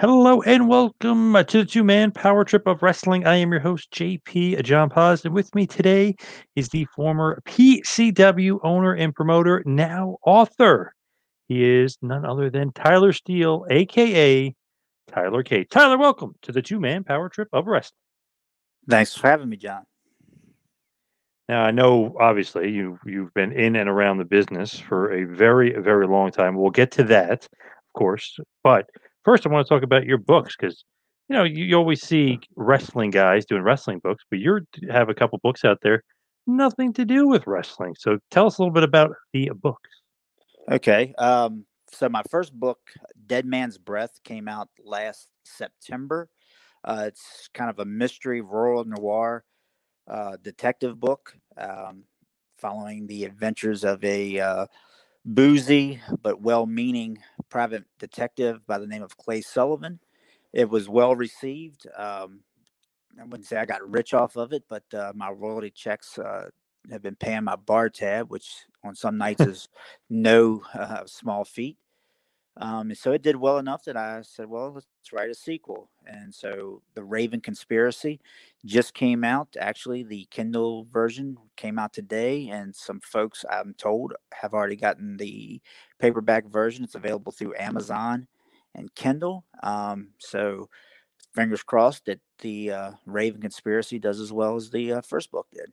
Hello and welcome uh, to the two man power trip of wrestling. I am your host, JP John Paz, and with me today is the former PCW owner and promoter, now author. He is none other than Tyler Steele, aka Tyler K. Tyler, welcome to the two man power trip of wrestling. Thanks for having me, John. Now I know obviously you you've been in and around the business for a very, very long time. We'll get to that, of course, but first I want to talk about your books because you know you, you, always see wrestling guys doing wrestling books, but you have a couple books out there nothing to do with wrestling. So tell us a little bit about the books. Okay, um, so my first book, Dead Man's Breath, came out last September. Uh, it's kind of a mystery rural noir uh, detective book um, following the adventures of a uh, boozy but well-meaning private detective by the name of Clay Sullivan. It was well received. Um, I wouldn't say I got rich off of it, but uh, my royalty checks uh, have been paying my bar tab, which on some nights is no uh, small feat. Um, so it did well enough that I said, well, let's write a sequel. And so the Raven Conspiracy just came out. Actually, the Kindle version came out today, and some folks, I'm told, have already gotten the paperback version. It's available through Amazon and Kindle. Um, so fingers crossed that the uh, Raven Conspiracy does as well as the uh, first book did.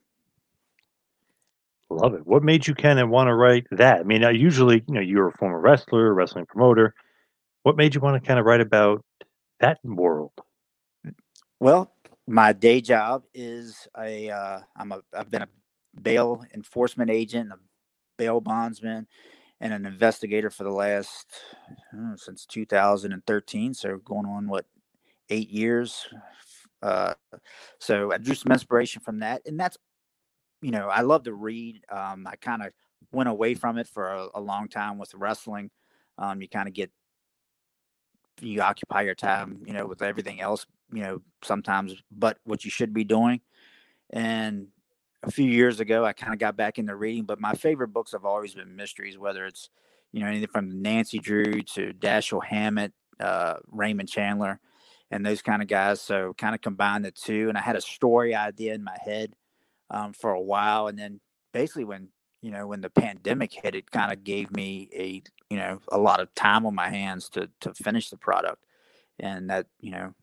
Love it. What made you kind of want to write that? I mean, uh, usually, you know, you're a former wrestler, wrestling promoter. What made you want to kind of write about that world? Well, my day job is a uh, I'm a I've been a bail enforcement agent, a bail bondsman, and an investigator for the last know, since 2013. So going on what eight years. Uh, so I drew some inspiration from that, and that's you know, I love to read. Um, I kind of went away from it for a, a long time with wrestling. Um, you kind of get you occupy your time, you know, with everything else, you know, sometimes, but what you should be doing. And a few years ago, I kind of got back into reading, but my favorite books have always been mysteries, whether it's, you know, anything from Nancy Drew to Dashiell Hammett, uh, Raymond Chandler, and those kind of guys. So kind of combined the two. And I had a story idea in my head um, for a while, and then basically when you know when the pandemic hit, it kind of gave me a you know a lot of time on my hands to to finish the product, and that you know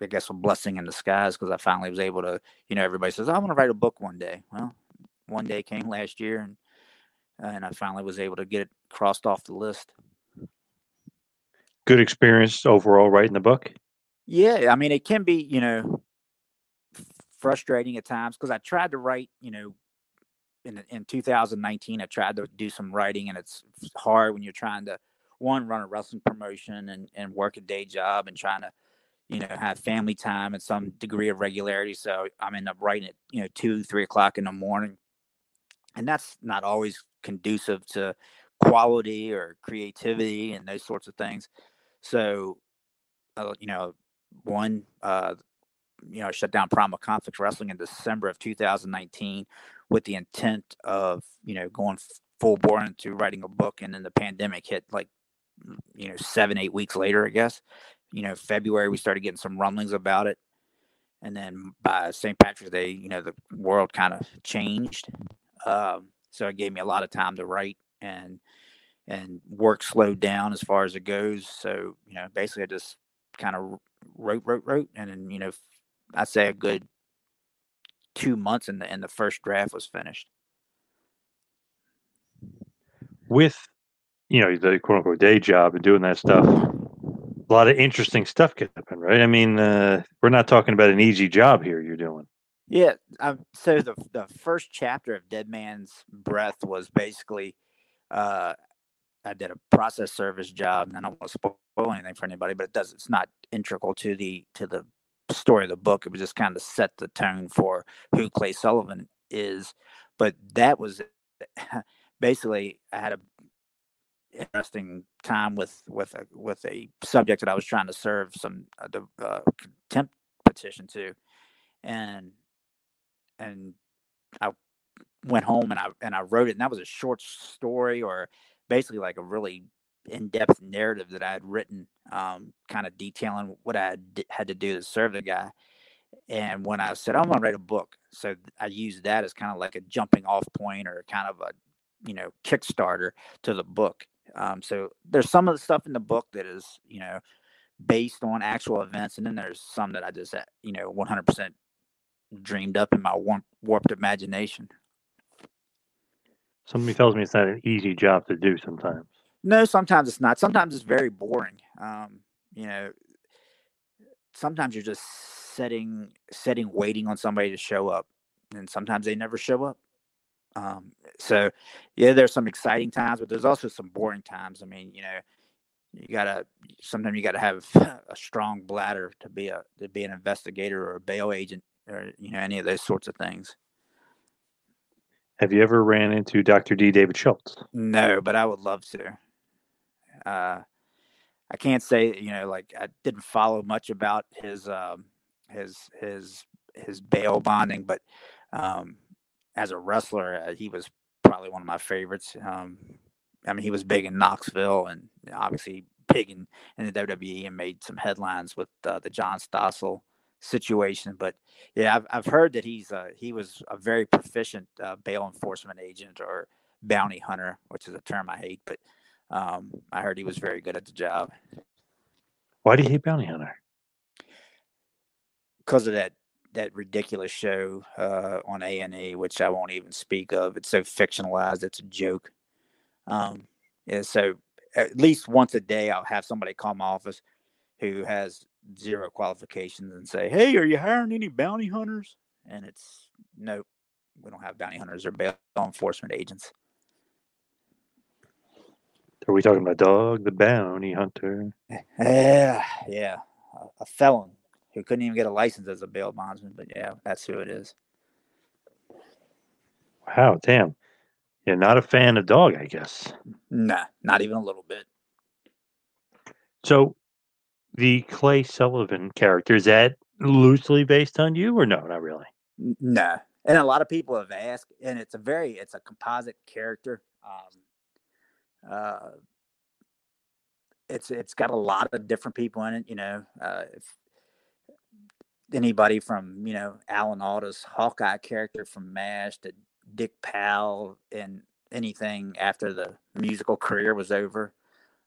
I guess a blessing in disguise because I finally was able to you know everybody says I want to write a book one day. Well, one day came last year, and and I finally was able to get it crossed off the list. Good experience overall writing the book. Yeah, I mean it can be you know frustrating at times because I tried to write, you know, in in 2019, I tried to do some writing, and it's hard when you're trying to one run a wrestling promotion and and work a day job and trying to you know have family time and some degree of regularity. So I'm end up writing at you know two three o'clock in the morning, and that's not always conducive to quality or creativity and those sorts of things. So, uh, you know, one, uh, you know, shut down Primal Conflict Wrestling in December of 2019 with the intent of, you know, going full bore into writing a book. And then the pandemic hit like, you know, seven, eight weeks later, I guess. You know, February, we started getting some rumblings about it. And then by St. Patrick's Day, you know, the world kind of changed. Um, so it gave me a lot of time to write and and work slowed down as far as it goes. So you know, basically, I just kind of wrote, wrote, wrote, and then you know, I say a good two months, and the and the first draft was finished. With you know the quote unquote day job and doing that stuff, a lot of interesting stuff can happen, right? I mean, uh, we're not talking about an easy job here. You're doing. Yeah. Um, so the the first chapter of Dead Man's Breath was basically, uh, I did a process service job, and I don't want to spoil anything for anybody, but it does. It's not integral to the to the story of the book. It was just kind of set the tone for who Clay Sullivan is. But that was basically I had a interesting time with with a with a subject that I was trying to serve some uh, uh, contempt petition to, and and I went home and I and I wrote it, and that was a short story or basically like a really in-depth narrative that I had written, um, kind of detailing what I had, to do to serve the guy. And when I said I'm gonna write a book, so I used that as kind of like a jumping off point or kind of a you know kickstarter to the book. Um, so there's some of the stuff in the book that is you know based on actual events, and then there's some that I just you know 100% dreamed up in my warped imagination. Somebody tells me it's not an easy job to do sometimes. No, sometimes it's not. Sometimes it's very boring. Um, you know, sometimes you're just sitting, sitting, waiting on somebody to show up, and sometimes they never show up. Um, so, yeah, there's some exciting times, but there's also some boring times. I mean, you know, you gotta sometimes you gotta have a strong bladder to be a to be an investigator or a bail agent or you know any of those sorts of things. Have you ever ran into Dr. D. David Schultz? No, but I would love to. Uh, I can't say you know like I didn't follow much about his um, his his his bail bonding, but um, as a wrestler, uh, he was probably one of my favorites. Um, I mean, he was big in Knoxville and obviously big in, in the WWE and made some headlines with uh, the John Stossel situation. But yeah, I've, I've heard that he's uh, he was a very proficient uh, bail enforcement agent or bounty hunter, which is a term I hate, but um, I heard he was very good at the job. Why do you hate bounty hunter? Because of that that ridiculous show uh, on A and E, which I won't even speak of. It's so fictionalized; it's a joke. Um, so at least once a day, I'll have somebody call my office who has zero qualifications and say, "Hey, are you hiring any bounty hunters?" And it's nope, we don't have bounty hunters or bail enforcement agents. Are we talking about Dog the Bounty Hunter? Yeah, yeah, a, felon who couldn't even get a license as a bail bondsman. But yeah, that's who it is. Wow, damn. You're not a fan of Dog, I guess. Nah, not even a little bit. So the Clay Sullivan character is that loosely based on you or no? Not really. Nah. and a lot of people have asked, and it's a very it's a composite character. Um, uh, it's it's got a lot of different people in it. You know, uh, anybody from you know Alan Alda's Hawkeye character from MASH to Dick Powell and anything after the musical career was over.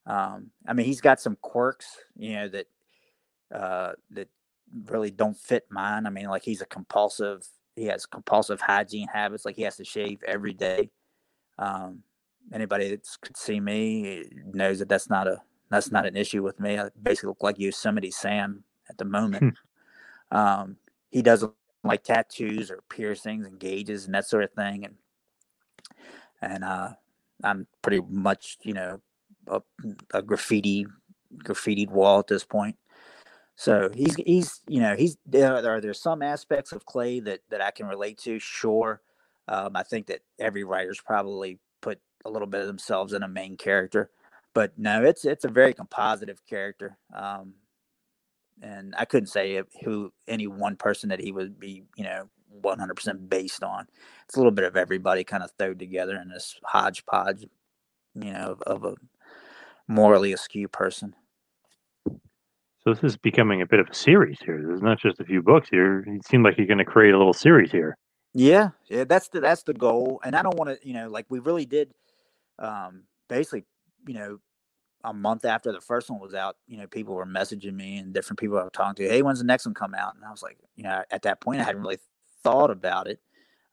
Um, I mean, he's got some quirks, you know, that uh, that really don't fit mine. I mean, like he's a compulsive. He has compulsive hygiene habits. Like he has to shave every day. Um, anybody that could see me knows that that's not a that's not an issue with me. I basically look like Yosemite Sam at the moment. um, he doesn't like tattoos or piercings and gauges and that sort of thing. And and uh, I'm pretty much you know a, a graffiti graffitied wall at this point. So he's he's you know he's there are there some aspects of Clay that that I can relate to. Sure, um, I think that every writer's probably a little bit of themselves in a main character, but no, it's it's a very compositive character. Um, and I couldn't say who any one person that he would be you know 100% based on. It's a little bit of everybody kind of thrown together in this hodgepodge, you know, of, of a morally askew person. So this is becoming a bit of a series here. There's not just a few books here. It seemed like you're going to create a little series here. Yeah, yeah, that's the that's the goal. And I don't want to, you know, like we really did, um, basically, you know, a month after the first one was out, you know, people were messaging me and different people I was talking to, hey, when's the next one come out? And I was like, you know, at that point, I hadn't really thought about it.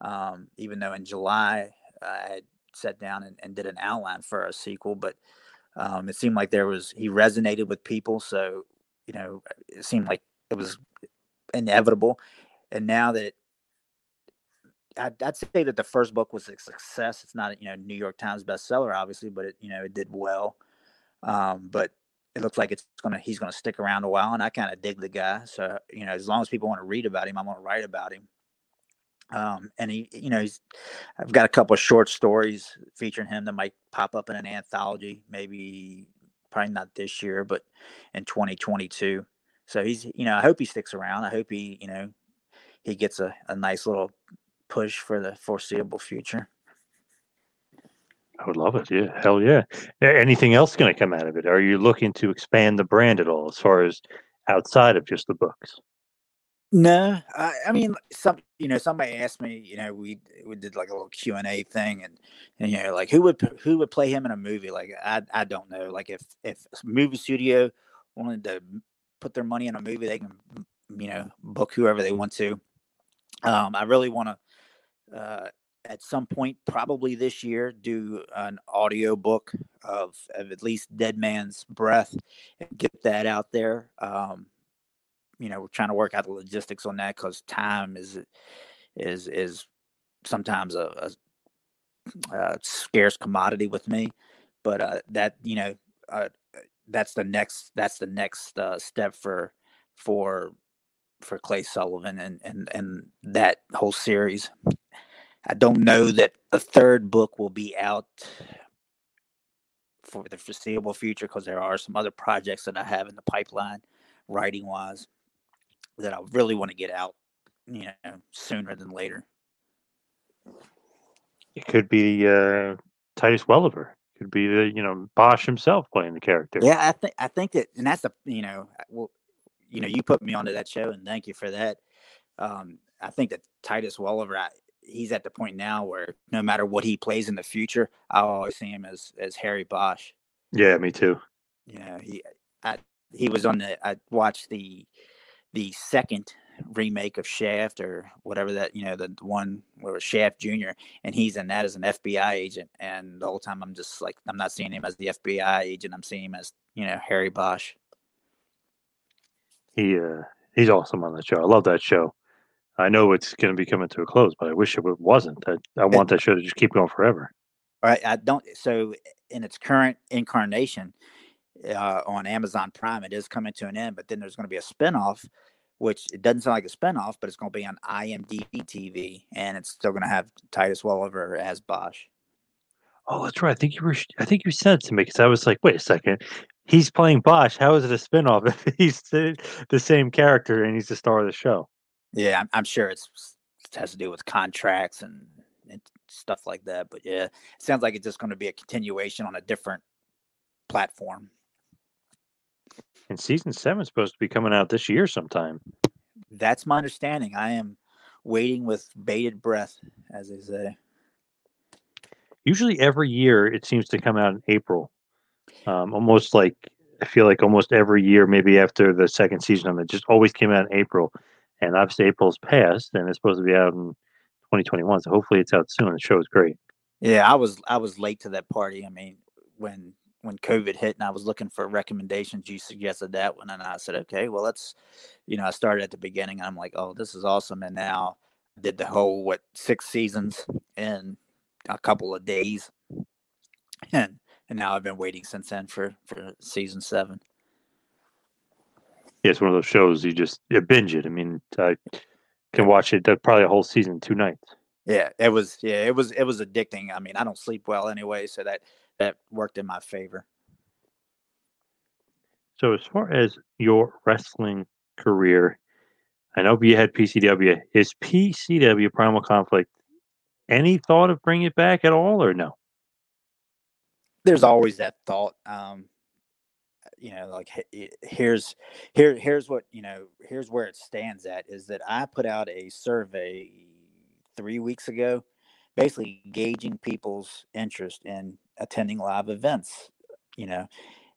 Um, even though in July I had sat down and, and did an outline for a sequel, but um, it seemed like there was he resonated with people, so you know it seemed like it was inevitable. And now that I'd, I'd, say that the first book was a success. It's not you know New York Times bestseller, obviously, but it you know it did well. Um, but it looks like it's gonna he's gonna stick around a while, and I kind of dig the guy. So you know, as long as people want to read about him, I'm gonna write about him. Um, and he, you know, he's, I've got a couple of short stories featuring him that might pop up in an anthology, maybe probably not this year, but in 2022. So he's, you know, I hope he sticks around. I hope he, you know, he gets a, a nice little push for the foreseeable future. I would love it. Yeah. Hell yeah. Anything else going to come out of it? Are you looking to expand the brand at all as far as outside of just the books? No, I, I, mean, some you know, somebody asked me, you know, we we did like a little Q and A thing, and and you know, like who would who would play him in a movie? Like I I don't know. Like if if movie studio wanted to put their money in a movie, they can you know book whoever they want to. Um, I really want to uh, at some point, probably this year, do an audio book of of at least Dead Man's Breath and get that out there. Um, you know, we're trying to work out the logistics on that because time is is is sometimes a, a, a, scarce commodity with me. But uh, that you know, uh, that's the next that's the next uh, step for for for Clay Sullivan and and and that whole series. I don't know that a third book will be out for the foreseeable future because there are some other projects that I have in the pipeline, writing wise that I really want to get out, you know, sooner than later. It could be uh, Titus Welliver. Could be the you know Bosch himself playing the character. Yeah, I think I think that, and that's the you know, well, you know, you put me onto that show, and thank you for that. Um, I think that Titus Welliver, I, he's at the point now where no matter what he plays in the future, I'll always see him as as Harry Bosch. Yeah, me too. Yeah, he I, he was on the I watched the the second remake of Shaft or whatever that you know the one where Shaft Junior, and he's in that as an FBI agent. And the whole time I'm just like I'm not seeing him as the FBI agent. I'm seeing him as you know Harry Bosch. He uh, he's awesome on that show. I love that show. I know it's going to be coming to a close, but I wish it wasn't. I, I want that show to just keep going forever. All right, I don't. So in its current incarnation, uh, on Amazon Prime. It is coming to an end, but then there's going to be a spinoff, which it doesn't sound like a spinoff, but it's going to be on IMDb TV, and it's still going to have Titus Welliver as Bosch. Oh, that's right. I think you were. I think you said to me because I was like, wait a second. He's playing Bosch. How is it a spinoff if he's the, the same character and he's the star of the show? Yeah, I'm, I'm sure it's it has to do with contracts and, and stuff like that. But yeah, it sounds like it's just going to be a continuation on a different platform. And season seven is supposed to be coming out this year sometime. That's my understanding. I am waiting with bated breath, as they say. Usually, every year it seems to come out in April. Um, almost like I feel like almost every year, maybe after the second season it, just always came out in April. And obviously, April's passed, and it's supposed to be out in 2021. So hopefully, it's out soon. The show is great. Yeah, I was I was late to that party. I mean, when when COVID hit and I was looking for recommendations, you suggested that one, and I said, okay, well, let's, you know, I started at the beginning. I'm like, oh, this is awesome, and now I did the whole what six seasons in a couple of days, and and now I've been waiting since then for for season seven. Yeah, it's one of those shows you just you binge it. I mean, I can watch it uh, probably a whole season two nights. Yeah, it was. Yeah, it was. It was addicting. I mean, I don't sleep well anyway, so that that worked in my favor. So, as far as your wrestling career, I know you had PCW. Is PCW Primal Conflict any thought of bringing it back at all, or no? There's always that thought. Um, you know, like here's here here's what you know here's where it stands at is that I put out a survey three weeks ago, basically gauging people's interest in attending live events. You know,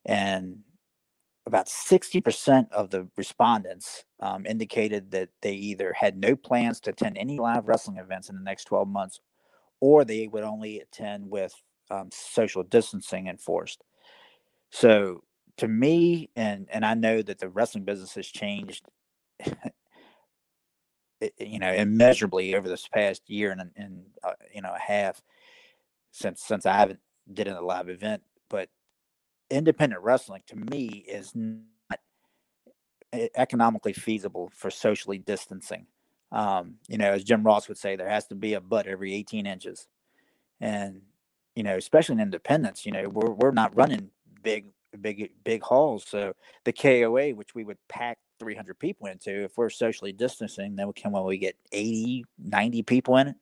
and about 60% of the respondents um, indicated that they either had no plans to attend any live wrestling events in the next 12 months or they would only attend with um, social distancing enforced. So to me, and and I know that the wrestling business has changed, you know, immeasurably over this past year and and uh, you know a half since since I haven't did in a live event. But independent wrestling to me is not economically feasible for socially distancing. Um, you know, as Jim Ross would say, there has to be a butt every 18 inches. And, you know, especially in independence, you know, we're, we're not running big, big, big halls. So the KOA, which we would pack 300 people into, if we're socially distancing, then we can, when we get 80, 90 people in it.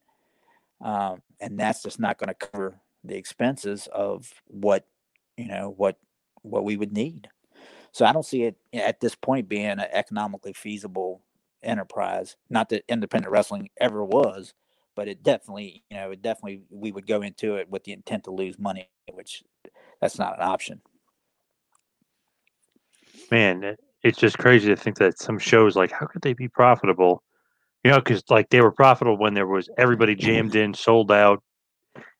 Um, and that's just not going to cover the expenses of what you know what what we would need. So I don't see it at this point being an economically feasible enterprise. Not that independent wrestling ever was, but it definitely, you know, it definitely we would go into it with the intent to lose money, which that's not an option. Man, it's just crazy to think that some shows like how could they be profitable? You know, because like they were profitable when there was everybody jammed in, sold out.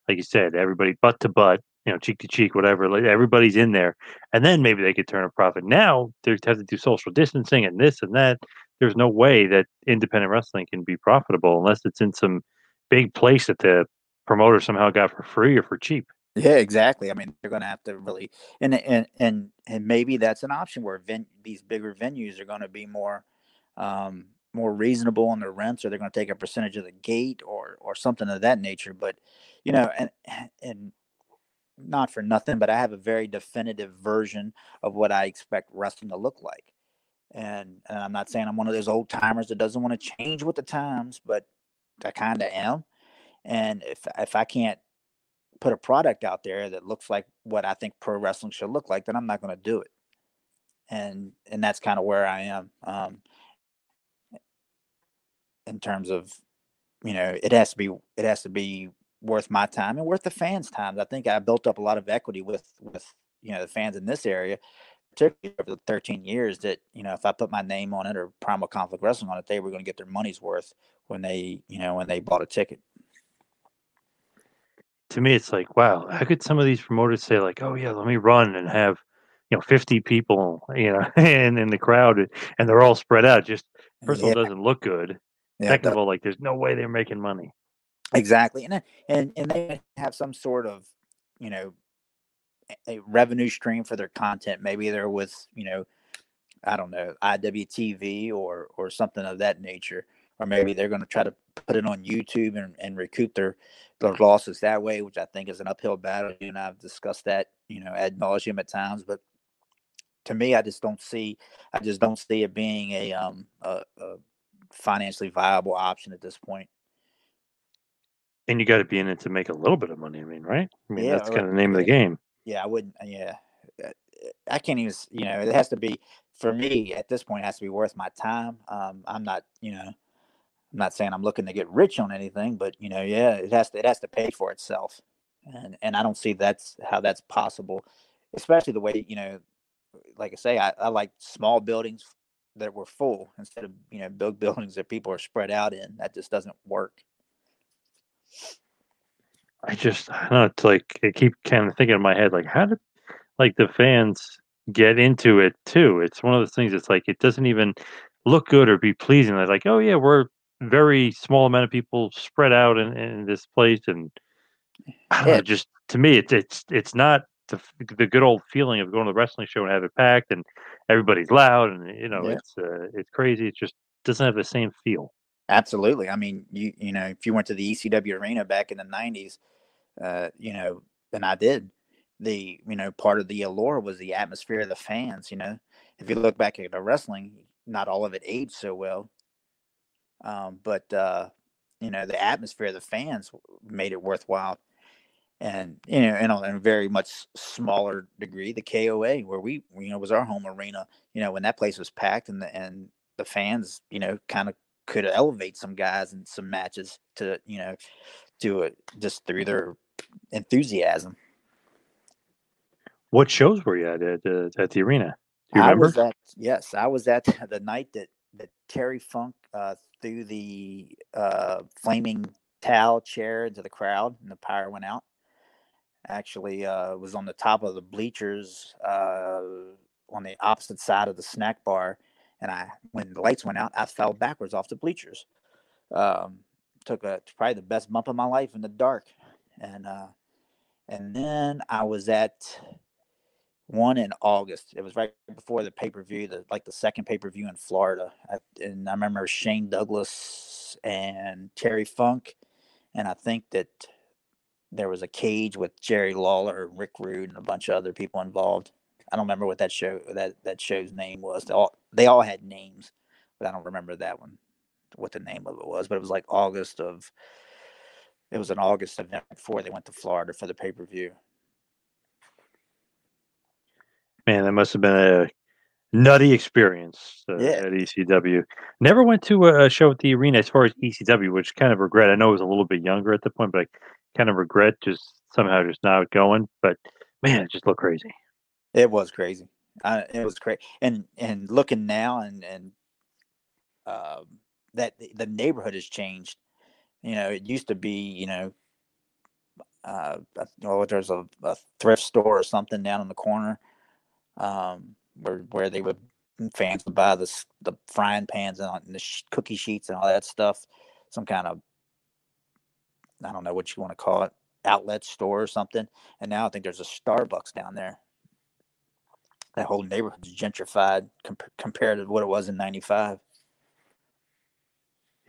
Like you said, everybody butt to butt, you know, cheek to cheek, whatever. Like everybody's in there, and then maybe they could turn a profit. Now they have to do social distancing and this and that. There's no way that independent wrestling can be profitable unless it's in some big place that the promoter somehow got for free or for cheap. Yeah, exactly. I mean, they're going to have to really, and and and and maybe that's an option where ven- these bigger venues are going to be more, um, more reasonable on their rents, or they're going to take a percentage of the gate, or or something of that nature. But, you know, and and not for nothing, but I have a very definitive version of what I expect wrestling to look like. And, and I'm not saying I'm one of those old timers that doesn't want to change with the times, but I kind of am. And if if I can't put a product out there that looks like what I think pro wrestling should look like, then I'm not going to do it. And and that's kind of where I am um, in terms of you know it has to be it has to be worth my time and worth the fans' time. I think I built up a lot of equity with with you know the fans in this area, particularly over the 13 years. That you know if I put my name on it or Primal Conflict Wrestling on it, they were going to get their money's worth when they you know when they bought a ticket. To me, it's like wow, how could some of these promoters say like, oh yeah, let me run and have you know 50 people you know in in the crowd and they're all spread out. Just first of all, doesn't look good. Yeah, Second of all, like there's no way they're making money. Exactly, and uh, and and they have some sort of you know a revenue stream for their content. Maybe they're with you know I don't know IWTV or or something of that nature, or maybe they're going to try to put it on YouTube and, and recoup their their losses that way, which I think is an uphill battle. You and I've discussed that you know ad nauseum at times, but to me, I just don't see I just don't see it being a um a, a financially viable option at this point. And you got to be in it to make a little bit of money. I mean, right? I mean, yeah, that's kind of the name of the game. Yeah, I wouldn't. Yeah, uh, I can't even. You know, it has to be for me at this point. It has to be worth my time. Um, I'm not. You know, I'm not saying I'm looking to get rich on anything, but you know, yeah, it has to. It has to pay for itself, and and I don't see that's how that's possible, especially the way you know, like I say, I, I like small buildings that were full instead of you know big buildings that people are spread out in. That just doesn't work. I just I don't know. It's like I keep kind of thinking in my head, like how did like the fans get into it too? It's one of those things. It's like it doesn't even look good or be pleasing. They're like, oh yeah, we're very small amount of people spread out in, in this place, and I don't know, just to me, it's it's it's not the the good old feeling of going to the wrestling show and have it packed and everybody's loud and you know Yeah. it's uh, it's crazy. It just doesn't have the same feel. Absolutely. I mean, you you know, if you went to the ECW arena back in the '90s, uh, you know, and I did, the you know part of the allure was the atmosphere of the fans. You know, if you look back at the wrestling, not all of it aged so well, um, but uh, you know, the atmosphere of the fans made it worthwhile. And you know, in a, in a very much smaller degree, the KOA, where we you know was our home arena. You know, when that place was packed and the and the fans, you know, kind of could elevate some guys in some matches to you know do it just through their enthusiasm. What shows were you at at, uh, at the arena? Do you I remember? was at yes, I was at the night that that Terry Funk uh, threw the uh, flaming towel chair into the crowd and the power went out. Actually, uh, was on the top of the bleachers uh, on the opposite side of the snack bar, and I when the lights went out, I fell backwards off the bleachers. Um, took a probably the best bump of my life in the dark, and uh, and then I was at one in August. It was right before the pay per view, the like the second pay per view in Florida. I, and I remember Shane Douglas and Terry Funk, and I think that there was a cage with Jerry Lawler, and Rick Rude, and a bunch of other people involved. I don't remember what that show that that show's name was. They all they all had names, but I don't remember that one, what the name of it was. But it was like August of. It was an August event before they went to Florida for the pay per view. Man, that must have been a nutty experience uh, Yeah. at ECW. Never went to a, show at the arena as far as ECW, which kind of regret. I know I was a little bit younger at the point, but I kind of regret just somehow just not going. But man, it just looked crazy. It was crazy. I, it was crazy. And and looking now and and um, that the- neighborhood has changed. You know, it used to be you know, uh, oh, there's a, a thrift store or something down in the corner, um, where where they would fans would buy the the frying pans and, and the sh- cookie sheets and all that stuff. Some kind of I don't know what you want to call it, outlet store or something. And now I think there's a Starbucks down there that whole neighborhood's gentrified comp- compared to what it was in 95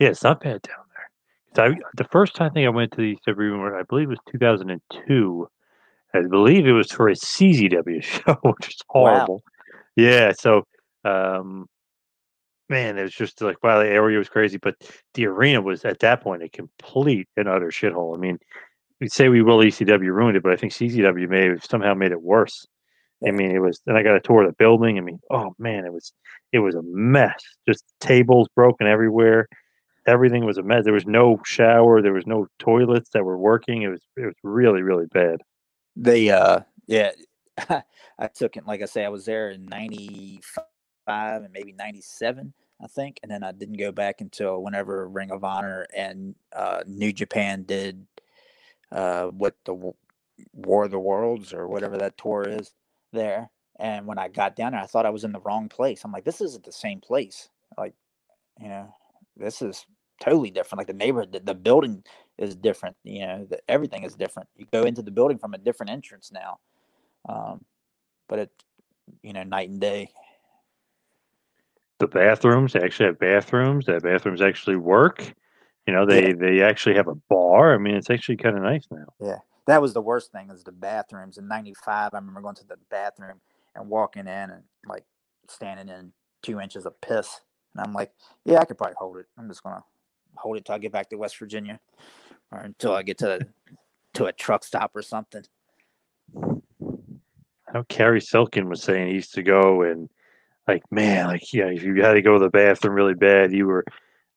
Yeah, it's not bad down there. I, the first time I think I went to the ECW room, I believe was 2002. I believe it was for a CZW show, which is Wow. horrible. Yeah, so um, man, it was just like wow, the area was crazy, but the arena was at that point a complete and utter shithole. I mean, we'd say we will ECW ruined it, but I think CZW may have somehow made it worse. I mean, it was. and I got a tour of the building. I mean, oh man, it was it was a mess. Just tables broken everywhere. Everything was a mess. There was no shower. There was no toilets that were working. It was it was really really bad. They uh yeah i took it like i say i was there in 95 and maybe 97 i think and then i didn't go back until whenever ring of honor and uh new japan did uh what the war of the worlds or whatever that tour is there and when i got down there i thought i was in the wrong place. I'm like this isn't the same place. Like you know this is totally different. Like the neighborhood the, the building is different you know the, everything is different you go into the building from a different entrance now um but it you know night and day The bathrooms they actually have bathrooms. The bathrooms actually work. You know, they they actually have a bar. I mean, it's actually kind of nice now. yeah that was the worst thing is the bathrooms in 95 i remember going to the bathroom and walking in and like standing in two inches of piss and i'm like yeah i could probably hold it i'm just gonna hold it till i get back to west virginia or until i get to to a truck stop or something I know Carrie Silkin was saying he used to go and like man, like yeah, if you had to go to the bathroom really bad, you were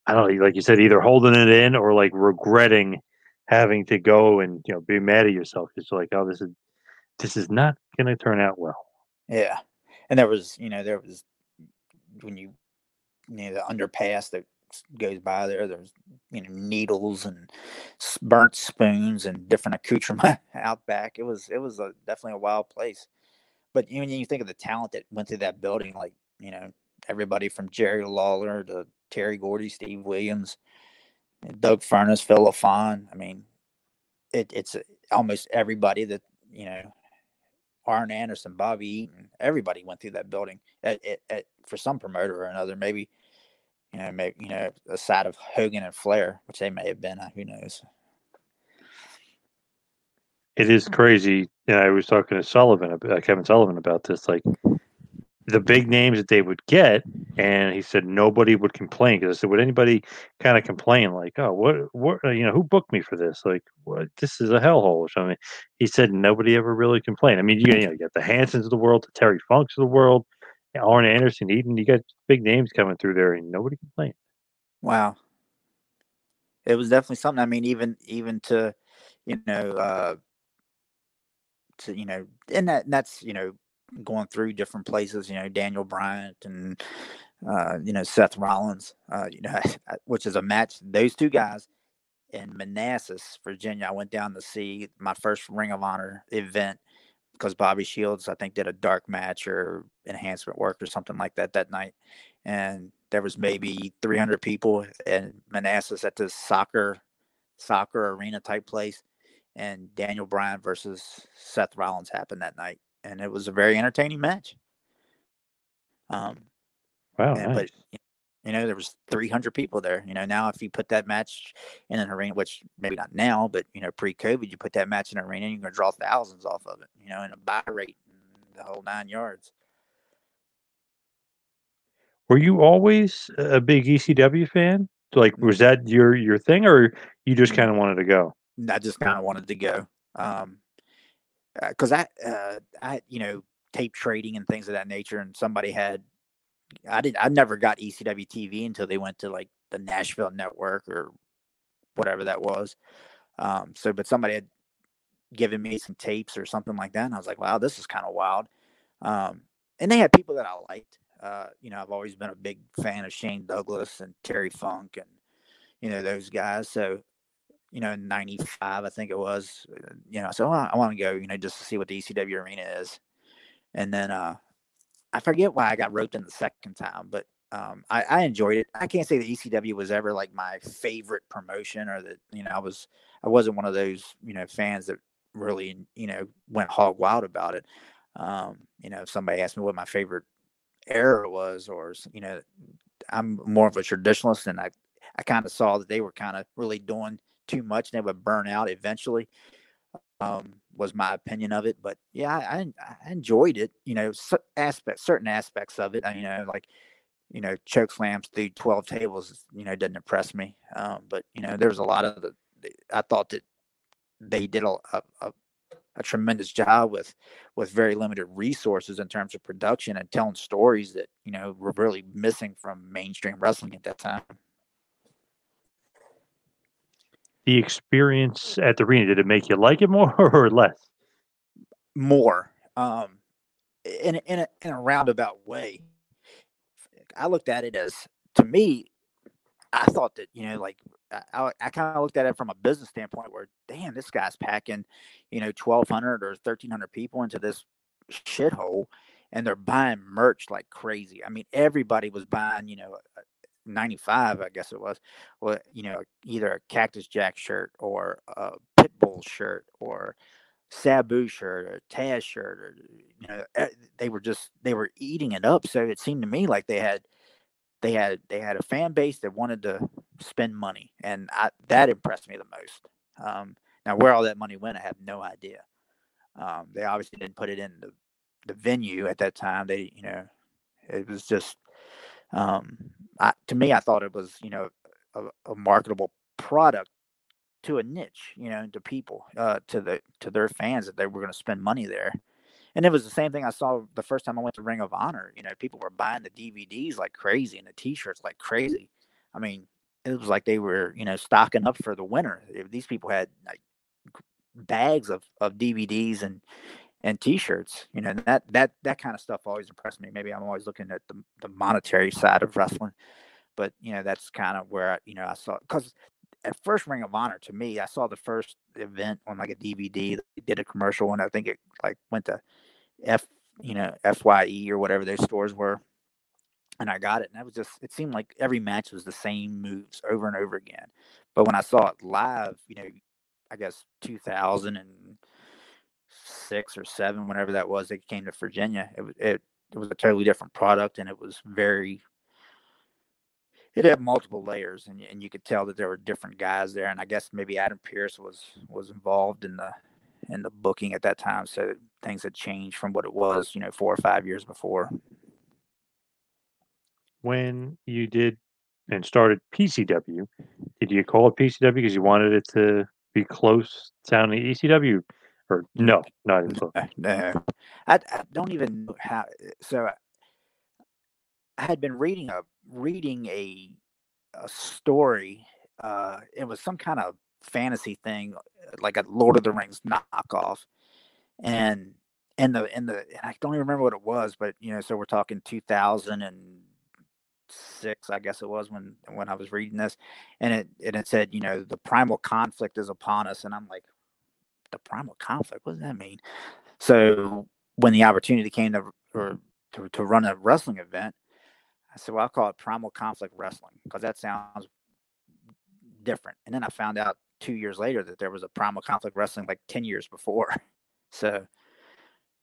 I don't know, like you said, either holding it in or like regretting having to go and you know be mad at yourself. It's like, oh, this is this is not going to turn out well. Yeah, and there was, you know, there was when you, you know, the underpass that goes by there. There's, you know, needles and burnt spoons and different accoutrements out back. It was, it was a, definitely a wild place. But when you think of the talent that went through that building, like you know, everybody from Jerry Lawler to Terry Gordy, Steve Williams, Doug Furnace, Phil LaFon. I mean, it, it's uh, almost everybody that you know Arn Anderson, Bobby Eaton, everybody went through that building at, at, at, for some promoter or another. Maybe, you know, maybe you know, a side of Hogan and Flair, which they may have been. Uh, who knows? It is crazy. You know, I was talking to Sullivan, uh, Kevin Sullivan, about this. Like the big names that they would get, and he said nobody would complain. Because I said, would anybody kind of complain? Like, oh, what, what, uh, you know, who booked me for this? Like, what? This is a hellhole or something. He said nobody ever really complained. I mean, you, you know, you got the Hansens of the world, the Terry Funks of the world, Arn Anderson, Eaton. You got big names coming through there, and nobody complained. Wow, it was definitely something. I mean, even even to, you know, uh, to you know, and that and that's you know going through different places. You know, Daniel Bryan and uh, you know Seth Rollins. Uh, you know, which is a match. Those two guys in Manassas, Virginia. I went down to see my first Ring of Honor event because Bobby Shields, I think, did a dark match or enhancement work or something like that that night, and there was maybe 300 people in Manassas at this soccer soccer arena type place, and Daniel Bryan versus Seth Rollins happened that night, and it was a very entertaining match. Um, wow, and, nice. but you know there was 300 people there. You know now if you put that match in an arena, which maybe not now, but you know pre-COVID, you put that match in an arena, you're gonna draw thousands off of it. You know, in a buy rate, the whole nine yards. Were you always a big ECW fan? Like, was that your your thing, or you just kind of wanted to go? I just kind of wanted to go. Um, because I, uh, I, you know, tape trading and things of that nature, and somebody had, I did, I never got ECW TV until they went to like the Nashville network or whatever that was. Um, so, but somebody had given me some tapes or something like that, and I was like, wow, this is kind of wild. Um, and they had people that I liked. Uh, you know, I've always been a big fan of Shane Douglas and Terry Funk and you know those guys. So you know, in 95, I think it was, uh, you know, so I, I want to go, you know, just to see what the ECW arena is. And then uh, I forget why I got roped in the second time, but um, I, I enjoyed it. I can't say the ECW was ever like my favorite promotion or that, you know, I was, I wasn't one of those, you know, fans that really, you know, went hog wild about it. Um, you know, if somebody asked me what my favorite era was, or, you know, I'm more of a traditionalist and I, I kind of saw that they were kind of really doing too much and they would burn out eventually. Um, was my opinion of it, but yeah, I, I enjoyed it. You know, aspects, certain aspects of it. You know, like you know, choke slams through twelve tables. You know, didn't impress me. Um, but you know, there was a lot of the. I thought that they did a, a, a tremendous job with with very limited resources in terms of production and telling stories that you know were really missing from mainstream wrestling at that time the experience at the arena did it make you like it more or less? More um in a, in a, in a roundabout way. I looked at it as to me i thought that you know like i, I kind of looked at it from a business standpoint where damn this guy's packing you know 1200 or 1300 people into this shithole and they're buying merch like crazy. I mean everybody was buying you know 95, I guess it was, well, you know, either a Cactus Jack shirt or a Pitbull shirt or Sabu shirt or Taz shirt or you know eh, they were just they were eating it up. So it seemed to me like they had they had they had a fan base that wanted to spend money, and I, that impressed me the most. Um, now where all that money went, I have no idea. Um, they obviously didn't put it in the the venue at that time. They you know it was just um, I, to me, I thought it was, you know, a, a, marketable product to a niche, you know, to people, uh, to the to their fans that they were going to spend money there. And it was the same thing I saw the first time I went to Ring of Honor. You know, people were buying the DVDs like crazy and the T-shirts like crazy. I mean, it was like they were, you know, stocking up for the winter. These people had like bags of, of DVDs and and t-shirts you know that that that kind of stuff always impressed me. Maybe i'm always looking at the, the monetary side of wrestling but you know that's kind of where I, you know i saw because at first ring of honor to me i saw the first event on like a dvd they did a commercial and i think it like went to f you know fye or whatever those stores were and i got it and that was just it seemed like every match was the same moves over and over again. But when i saw it live you know I guess 2006 or seven, whenever that was, they came to Virginia. It was it, it was a totally different product, and it was very. It had multiple layers, and and you could tell that there were different guys there, and I guess maybe Adam Pearce was was involved in the in the booking at that time, so things had changed from what it was, you know, four or five years before. When you did and started PCW, did you call it PCW because you wanted it to be close sounding ECW, or no, not even close? Uh, no, I, I don't even know how. Eh, so I had been reading a reading a a story. Uh, it was some kind of fantasy thing, uh, like a Lord of the Rings knockoff, and in the in the and I don't even remember what it was, but you know, so we're talking two thousand and six, I guess it was when when I was reading this, and it and it said, you know, the primal conflict is upon us, and I'm like, the primal conflict, what does that mean? So when the opportunity came to or to, to run a wrestling event, I said, well, I'll call it primal conflict wrestling because that sounds different. And then I found out two years later that there was a primal conflict wrestling like 10 years before. So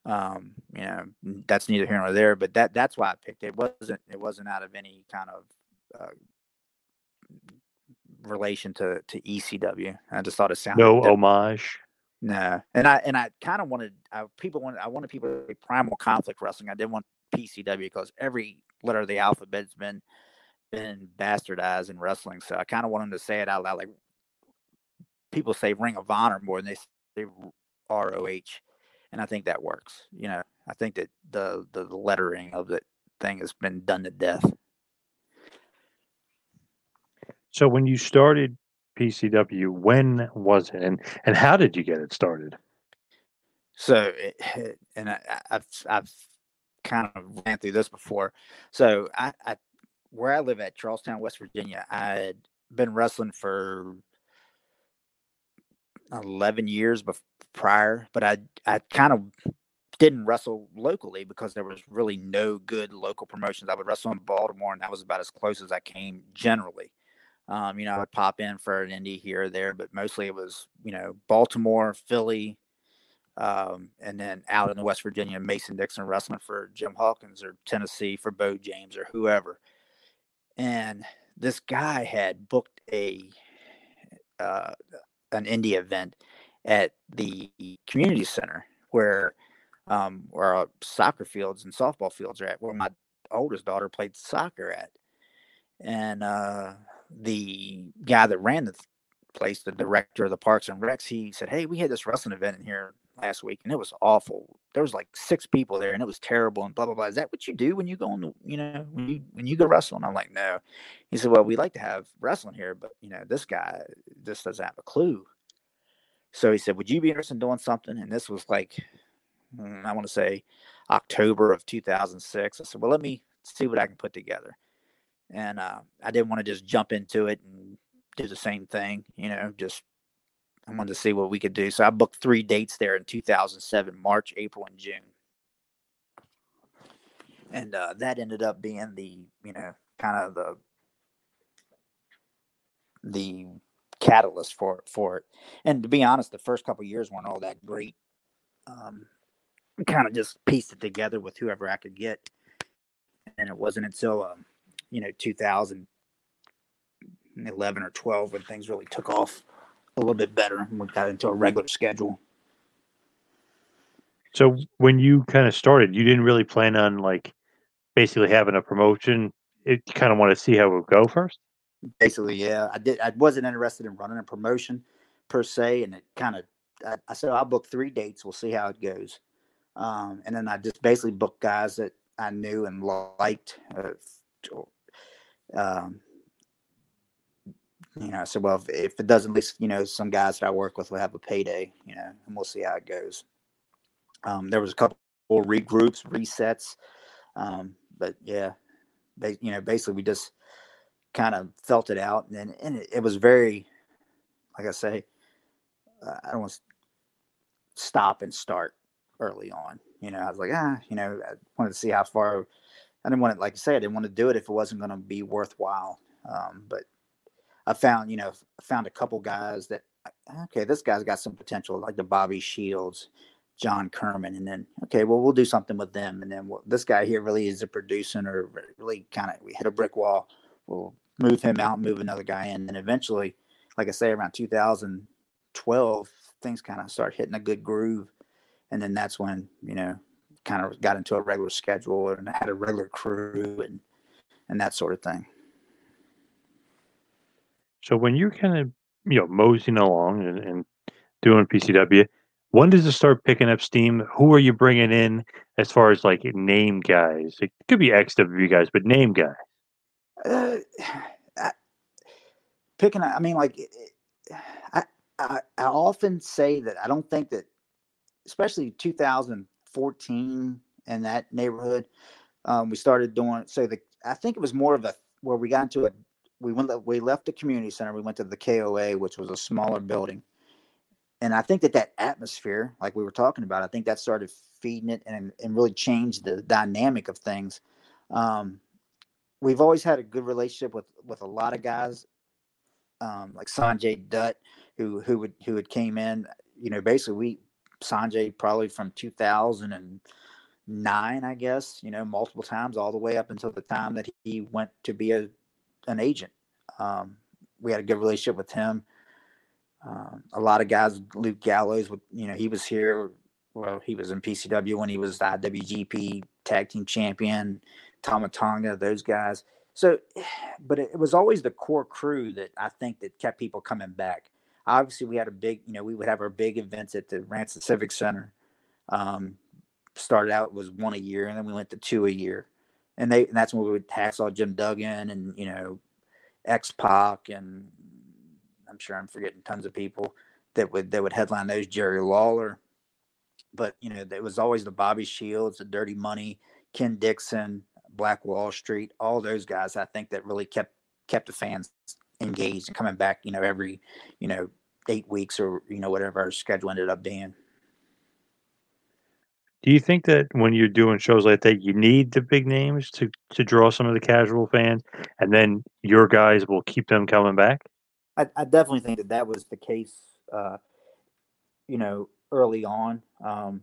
um, you know, that's neither here nor there, but that that's why I picked it. it wasn't it wasn't out of any kind of uh, relation to to ECW. I just thought it sounded No different. homage. No, and I and I kind of wanted I, people wanted I wanted people to say primal conflict wrestling. I didn't want PCW because every letter of the alphabet's been been bastardized in wrestling. So I kind of wanted to say it out loud. Like people say Ring of Honor more than they say ROH, and I think that works. You know, I think that the the lettering of the thing has been done to death. So when you started PCW, when was it, and and how did you get it started? So, and I, I- I've I've kind of ran through this before. So I, I where I live at Charlestown, West Virginia, I had been wrestling for eleven years bef- prior, but I I kind of didn't wrestle locally because there was really no good local promotions. I would wrestle in Baltimore, and that was about as close as I came generally. Um, you know, I would pop in for an indie here or there, but mostly it was, you know, Baltimore, Philly, um, and then out in the West Virginia, Mason Dixon wrestling for Jim Hawkins or Tennessee for Bo James or whoever. And this guy had booked a uh, an indie event at the community center where um, where our soccer fields and softball fields are at, where my oldest daughter played soccer at. And uh, the guy that ran the place, the director of the Parks and Recs, he said, "Hey, we had this wrestling event in here last week, and it was awful. There was like six people there, and it was terrible, and blah blah blah. Is that what you do when you go on, the, you know, when you when you go wrestling?" I'm like, "No." He said, "Well, we like to have wrestling here, but you know, this guy just doesn't have a clue." So he said, "Would you be interested in doing something?" And this was like, mm, I want to say October of 2006. I said, "Well, let me see what I can put together." And uh, I didn't want to just jump into it and do the same thing, you know. Just I wanted to see what we could do. So I booked three dates there in 2007: March, April, and June. And uh, that ended up being the, you know, kind of the the catalyst for for it. And to be honest, the first couple years weren't all that great. Um, kind of just pieced it together with whoever I could get, and it wasn't until um, you know 2011 or 12 when things really took off a little bit better and we got into a regular schedule. So when you kind of started, you didn't really plan on like basically having a promotion. It you kind of want to see how it would go first. Basically, yeah, I did. I wasn't interested in running a promotion per se, and it kind of. I, I said I'll book three dates. We'll see how it goes. Um, and then I just basically booked guys that I knew and liked. Uh, um, you know, I said, well, if, if it doesn't, at least you know, some guys that I work with will have a payday. You know, and we'll see how it goes. Um, there was a couple regroups, resets, um, but yeah, they, you know, basically we just kind of felt it out, and then and it, it was very, like I say, uh, I don't want to stop and start early on. You know, I was like, ah, you know, I wanted to see how far. I didn't want to, like I say, I didn't want to do it if it wasn't going to be worthwhile. Um, but I found, you know, found a couple guys that okay, this guy's got some potential, like the Bobby Shields, John Kerman, and then okay, well, we'll do something with them, and then we'll, this guy here really is a producer, or really kind of we hit a brick wall. We'll move him out, move another guy in, and eventually, like I say, around 2012, things kind of start hitting a good groove, and then that's when you know kind of got into a regular schedule and had a regular crew and and that sort of thing. So when you're kind of you know moseying along and, and doing PCW, when does it start picking up steam? Who are you bringing in as far as like name guys? It could be XW guys, but name guys. Uh, I, picking, I mean, like, I, I, I often say that I don't think that, especially 2014 in that neighborhood, um, we started doing. So the, I think it was more of a where we got into a. We went. We left the community center. We went to the KOA, which was a smaller building, and I think that that atmosphere, like we were talking about, I think that started feeding it and and really changed the dynamic of things. Um, we've always had a good relationship with with a lot of guys, um, like Sanjay Dutt, who who would who had came in. You know, basically we Sanjay probably from 2009, I guess. You know, multiple times all the way up until the time that he went to be a an agent. Um, we had a good relationship with him. Um, a lot of guys, Luke Gallows, you know, he was here. Well, he was in PCW when he was the IWGP Tag Team Champion. Tama Tonga, those guys. So, but it, was always the core crew that I think that kept people coming back. Obviously, we had a big, you know, we would have our big events at the Ranson Civic Center. Um, started out was one a year, and then we went to two a year, and they and that's when we would hacksaw Jim Duggan and you know, X Pac, and I'm sure I'm forgetting tons of people that would that would headline those Jerry Lawler. But you know, it was always the Bobby Shields, the Dirty Money, Ken Dixon, Black Wall Street, all those guys, I think that really kept kept the fans engaged and coming back. You know, every you know eight weeks or you know whatever our schedule ended up being. Do you think that when you're doing shows like that, you need the big names to to draw some of the casual fans, and then your guys will keep them coming back? I, I definitely think that that was the case. Uh, you know, early on, um,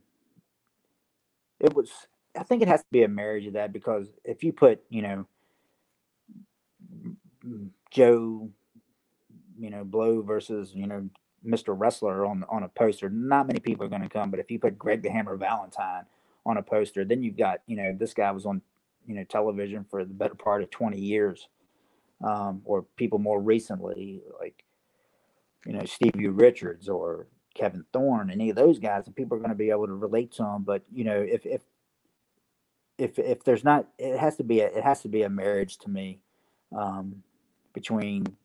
it was I think it has to be a marriage of that because if you put, you know, Joe, you know, Blow versus, you know, Mr. Wrestler on on a poster, not many people are going to come. But if you put Greg the Hammer Valentine on a poster, then you've got, you know, this guy was on, you know, television for the better part of 20 years, um, or people more recently like, you know, Stevie Richards or Kevin Thorn, any of those guys, and people are going to be able to relate to them. But you know, if if if if there's not it has to be a it has to be a marriage to me um, between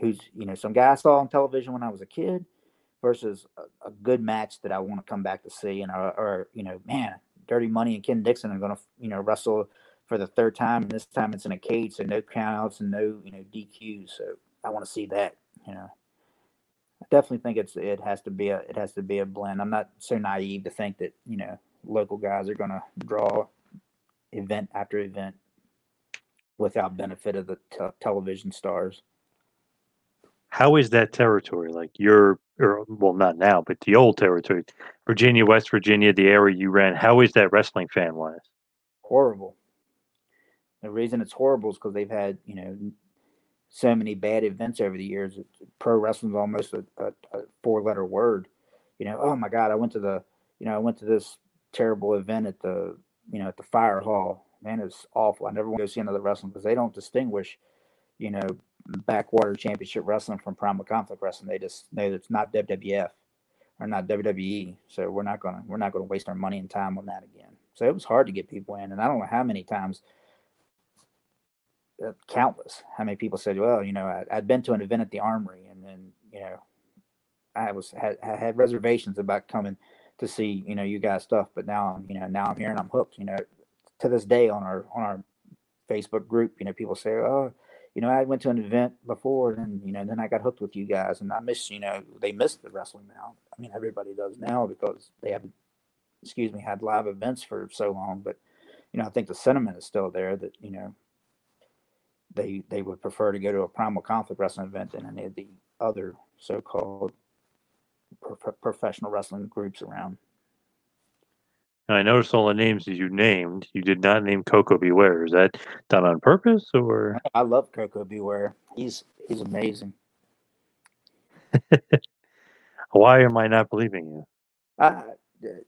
who's you know some guy I saw on television when I was a kid versus a, a good match that I want to come back to see and or, or, you know man Dirty Money and Ken Dixon are going to you know wrestle for the third time and this time it's in a cage so no countouts and no you know DQs so I want to see that you know I definitely think it's it has to be a it has to be a blend I'm not so naive to think that you know local guys are going to draw event after event without benefit of the television stars. How is that territory? Like your, or well, not now, but the old territory, Virginia, West Virginia, the area you ran. How is that wrestling fan wise? Horrible. The reason it's horrible is because they've had you know so many bad events over the years. Pro wrestling's almost a, a, a four letter word. You know, oh my God, I went to the, you know, I went to this terrible event at the you know, at the fire hall. Man, it's awful. I never want to go see another wrestling because they don't distinguish, you know, backwater championship wrestling from primal conflict wrestling. They just know it's not WWF or not WWE. So we're not gonna we're not gonna waste our money and time on that again. So it was hard to get people in, and I don't know how many times, uh, countless, how many people said, "Well, you know, I, had been to an event at the Armory, and then you know, I was had had reservations about coming." to see you know you guys stuff but now i'm you know now i'm here and i'm hooked you know to this day on our on our facebook group you know people say oh you know i went to an event before and you know then i got hooked with you guys and i miss you know they miss the wrestling now i mean everybody does now because they haven't, excuse me had live events for so long but you know i think the sentiment is still there that you know they they would prefer to go to a primal conflict wrestling event than any of the other so-called pro- professional wrestling groups around. And I noticed all the names that you named. You did not name Koko B. Ware. Is that done on purpose or? I love Koko B. Ware. He's he's amazing. Why am I not believing you? Uh,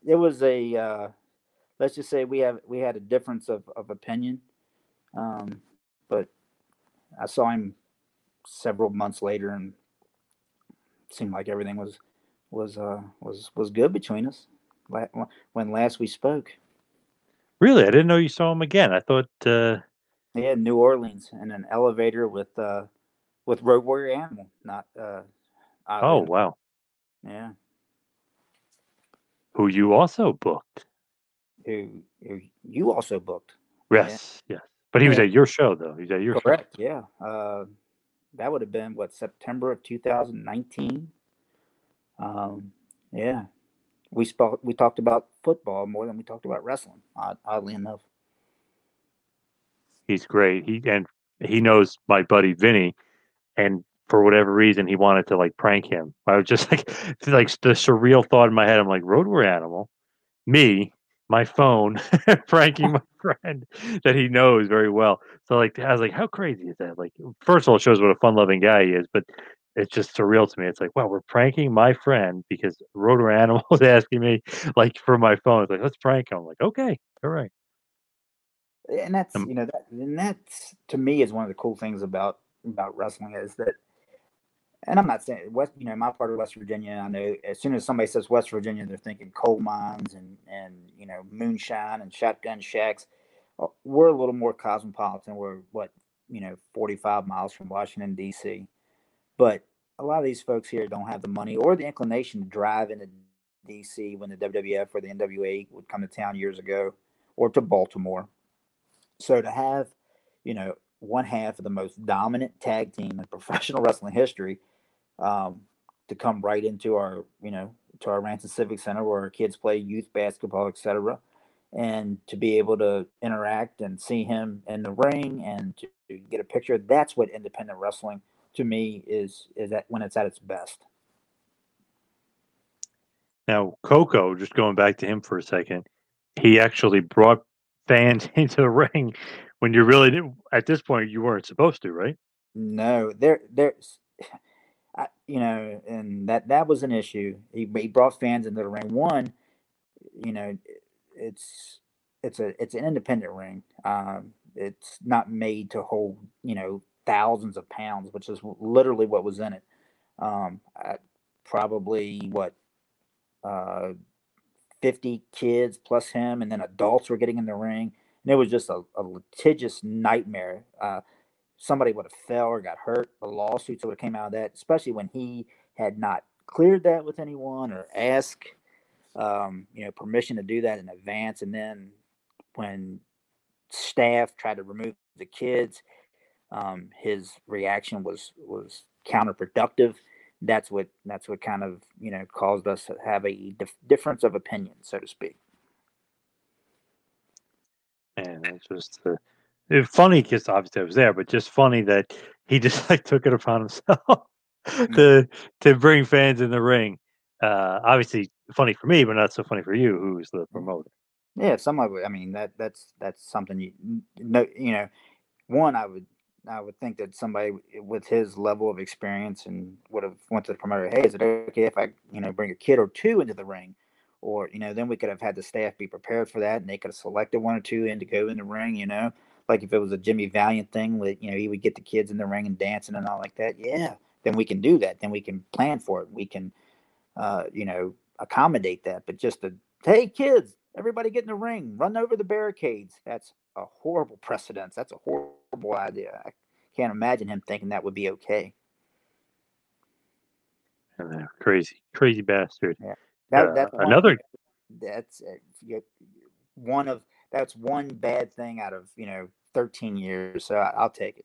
it was a uh, let's just say we have we had a difference of, of opinion, um, but I saw him several months later and it seemed like everything was was uh, was was good between us when last we spoke. Really, I didn't know you saw him again. I thought. Uh... Yeah, New Orleans in an elevator with uh, with Road Warrior Animal, not. Uh, oh wow! Yeah. Who you also booked? Who, who you also booked? Yes, yeah. yes. But he yeah. was at your show though. He was at your Correct. Show. Yeah. Uh, that would have been what September of 2019. Um, yeah, we spoke. We talked about football more than we talked about wrestling. Oddly enough, he's great. He and he knows my buddy Vinny, and for whatever reason he wanted to like prank him. I was just like like the surreal thought in my head. I'm like Road Warrior Animal, me, my phone, pranking my friend that he knows very well. So like I was like, how crazy is that? Like first of all, it shows what a fun loving guy he is, but it's just surreal to me. It's like, wow, we're pranking my friend because Road Warrior Animal is asking me like for my phone. It's like, let's prank him. I'm like, okay, all right. And that's um, you know that and that's to me is one of the cool things about about wrestling is that and I'm not saying West, you know, my part of West Virginia. I know as soon as somebody says West Virginia, they're thinking coal mines and and you know moonshine and shotgun shacks. Uh, we're a little more cosmopolitan. We're what you know, 45 miles from Washington D.C. But a lot of these folks here don't have the money or the inclination to drive into D.C. when the WWF or the NWA would come to town years ago, or to Baltimore. So to have, you know, one half of the most dominant tag team in professional wrestling history um, to come right into our, you know, to our Ranson Civic Center where our kids play youth basketball, etc., and to be able to interact and see him in the ring and to get a picture. That's what independent wrestling to me is is that when it's at its best. Now, Koko, just going back to him for a second, he actually brought fans into the ring when you really did, at this point you weren't supposed to, right? No, there, there's, I, you know, and that that was an issue. He, he brought fans into the ring. One, you know, it's it's a it's an independent ring. Um, it's not made to hold you know thousands of pounds, which is literally what was in it. Um, probably what uh, 50 kids plus him, and then adults were getting in the ring and it was just a, a litigious nightmare. Uh, somebody would have fell or got hurt. The lawsuits would have came out of that, especially when he had not cleared that with anyone or asked, um, you know, permission to do that in advance. And then when staff tried to remove the kids, um, his reaction was was counterproductive. That's what that's what kind of you know caused us to have a dif- difference of opinion, so to speak and it's just uh, it's funny because obviously I was there, but just funny that he just like took it upon himself mm-hmm. to to bring fans in the ring. Uh, obviously funny for me, but not so funny for you, who's the promoter. Yeah, some of it. I mean that that's that's something you know. You know, one I would I would think that somebody with his level of experience and would have went to the promoter. Hey, is it okay if I you know bring a kid or two into the ring? or you know then we could have had the staff be prepared for that and they could have selected one or two in to go in the ring you know? Like if it was a jimmy valiant thing with you know he would get the kids in the ring and dancing and all like that yeah then we can do that. Then we can plan for it. We can uh, you know accommodate that. But just to hey kids everybody get in the ring. Run over the barricades. That's a horrible precedence. That's a horrible idea i can't imagine him thinking that would be okay crazy crazy bastard yeah that, uh, that's another. That's uh, one of that's one bad thing out of you know 13 years. So I, will take it.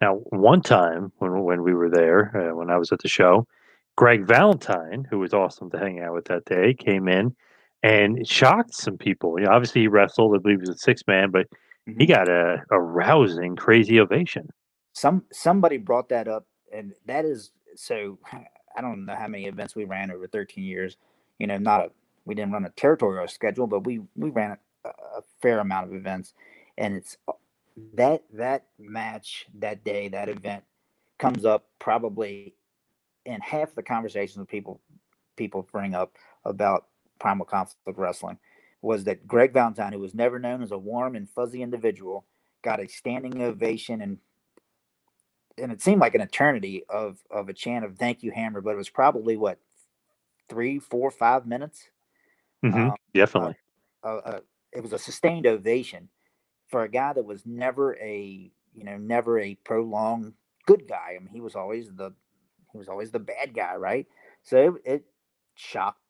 Now, one time when when we were there, uh, when I was at the show, Greg Valentine, who was awesome to hang out with that day, came in and shocked some people. You know, obviously he wrestled. I believe he was a six man, but. He got a, a rousing, crazy ovation. Some somebody brought that up, and that is so. I don't know how many events we ran over 13 years. You know, not a we didn't run a territorial schedule, but we we ran a, a fair amount of events, and it's uh, that that match that day that event comes up probably in half the conversations people people bring up about primal conflict wrestling was that Greg Valentine, who was never known as a warm and fuzzy individual, got a standing ovation and and it seemed like an eternity of of a chant of "Thank you, Hammer," but it was probably what three, four, five minutes. Mm-hmm. Um, Definitely. Uh, uh, uh, it was a sustained ovation for a guy that was never a you know never a prolonged good guy. I mean, he was always the he was always the bad guy, right? So it, it shocked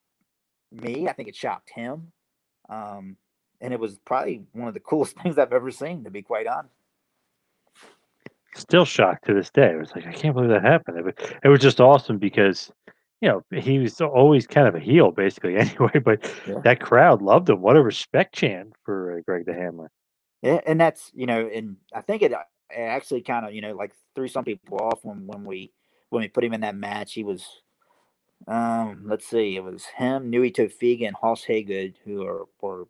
me. I think it shocked him. Um, and it was probably one of the coolest things I've ever seen, to be quite honest. Still shocked to this day. It was like I can't believe that happened. It was, it was just awesome because you know he was always kind of a heel, basically anyway. But yeah. that crowd loved him. What a respect chant for uh, Greg the Hammer. Yeah, and that's you know, and I think it, it actually kind of you know like threw some people off when when we when we put him in that match. He was um, let's see, it was him, Nui Tofiga, and Hoss Haygood, who are were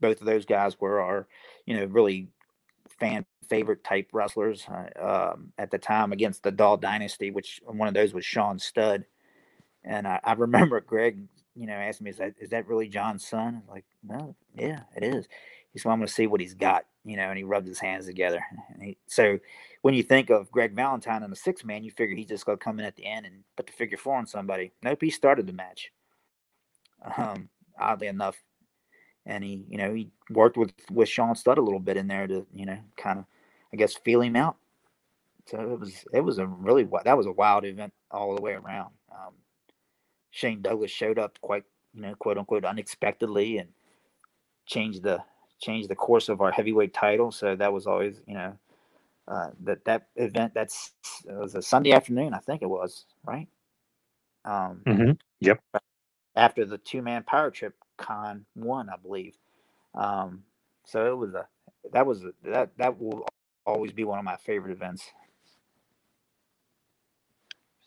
both of those guys were our, you know, really fan favorite type wrestlers uh, um, at the time against the Doll Dynasty, which one of those was Sean Studd. And I, I remember Greg, you know, asking me, "Is that is that really John's son?" I'm like, "No, yeah, it is." He's "I'm going to see what he's got," you know, and he rubbed his hands together. He, so when you think of Greg Valentine in the six man, you figure he's just going to come in at the end and put the figure four on somebody. Nope, he started the match. Um, oddly enough, and he, you know, he worked with with Sean Studd a little bit in there to, you know, kind of, I guess, feel him out. So it was it was a really that was a wild event all the way around. Um, Shane Douglas showed up quite, you know, quote unquote, unexpectedly and changed the changed the course of our heavyweight title. So that was always, you know, uh, that that event that's it was a Sunday afternoon, I think it was, right? Um, mm-hmm. Yep. After the two man power trip con one, I believe. Um, so it was a that was a, that that will always be one of my favorite events.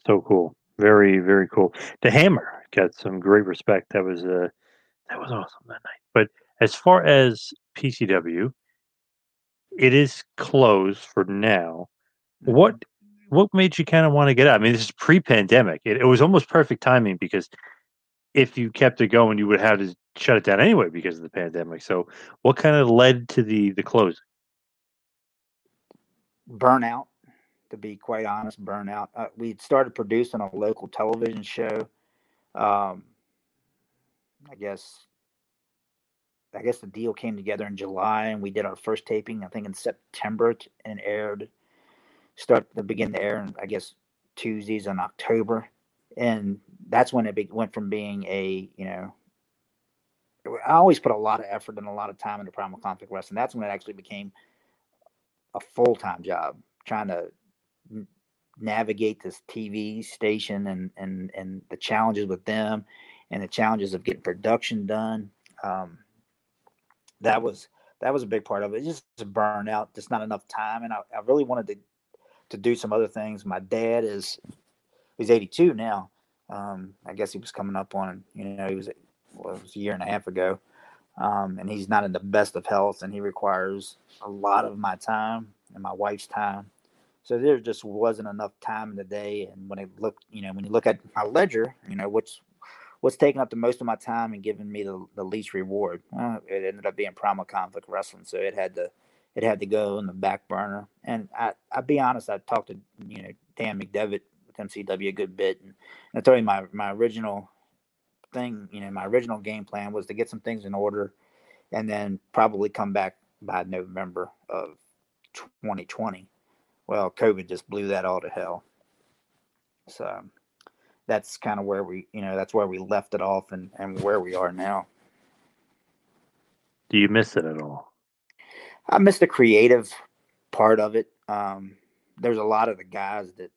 So cool, very very cool. The Hammer got some great respect. That was uh that was awesome that night. But as far as PCW, it is closed for now. What mm-hmm. what made you kind of want to get out? I mean, this is pre-pandemic. It, it was almost perfect timing because if you kept it going, you would have to shut it down anyway because of the pandemic. So, what kind of led to the the closing? Burnout, to be quite honest, burnout. Uh, we had started producing a local television show. Um, I guess I guess the deal came together in July, and we did our first taping. I think in September, and aired. Start to begin to air, I guess Tuesdays in October, and that's when it went from being a you know. I always put a lot of effort and a lot of time into Primal Conflict Wrestling. That's when it actually became a full time job, trying to navigate this TV station and and and the challenges with them, and the challenges of getting production done. Um, that was that was a big part of it. Just a burnout, just not enough time, and I, I really wanted to to do some other things. My dad is he's 82 now. Um, I guess he was coming up on you know he was well, it was a year and a half ago, um, and he's not in the best of health, and he requires a lot of my time and my wife's time. So there just wasn't enough time in the day. And when I look, you know, when you look at my ledger, you know, what's what's taking up the most of my time and giving me the, the least reward. Well, it ended up being primal conflict wrestling, so it had to it had to go in the back burner. And I I'll be honest, I talked to you know Dan McDevitt with MCW a good bit, and, I told him my my original thing, you know, my original game plan was to get some things in order, and then probably come back by November of 2020. Well, COVID just blew that all to hell. So that's kind of where we, you know, that's where we left it off and, and where we are now. Do you miss it at all? I miss the creative part of it. Um, there's a lot of the guys that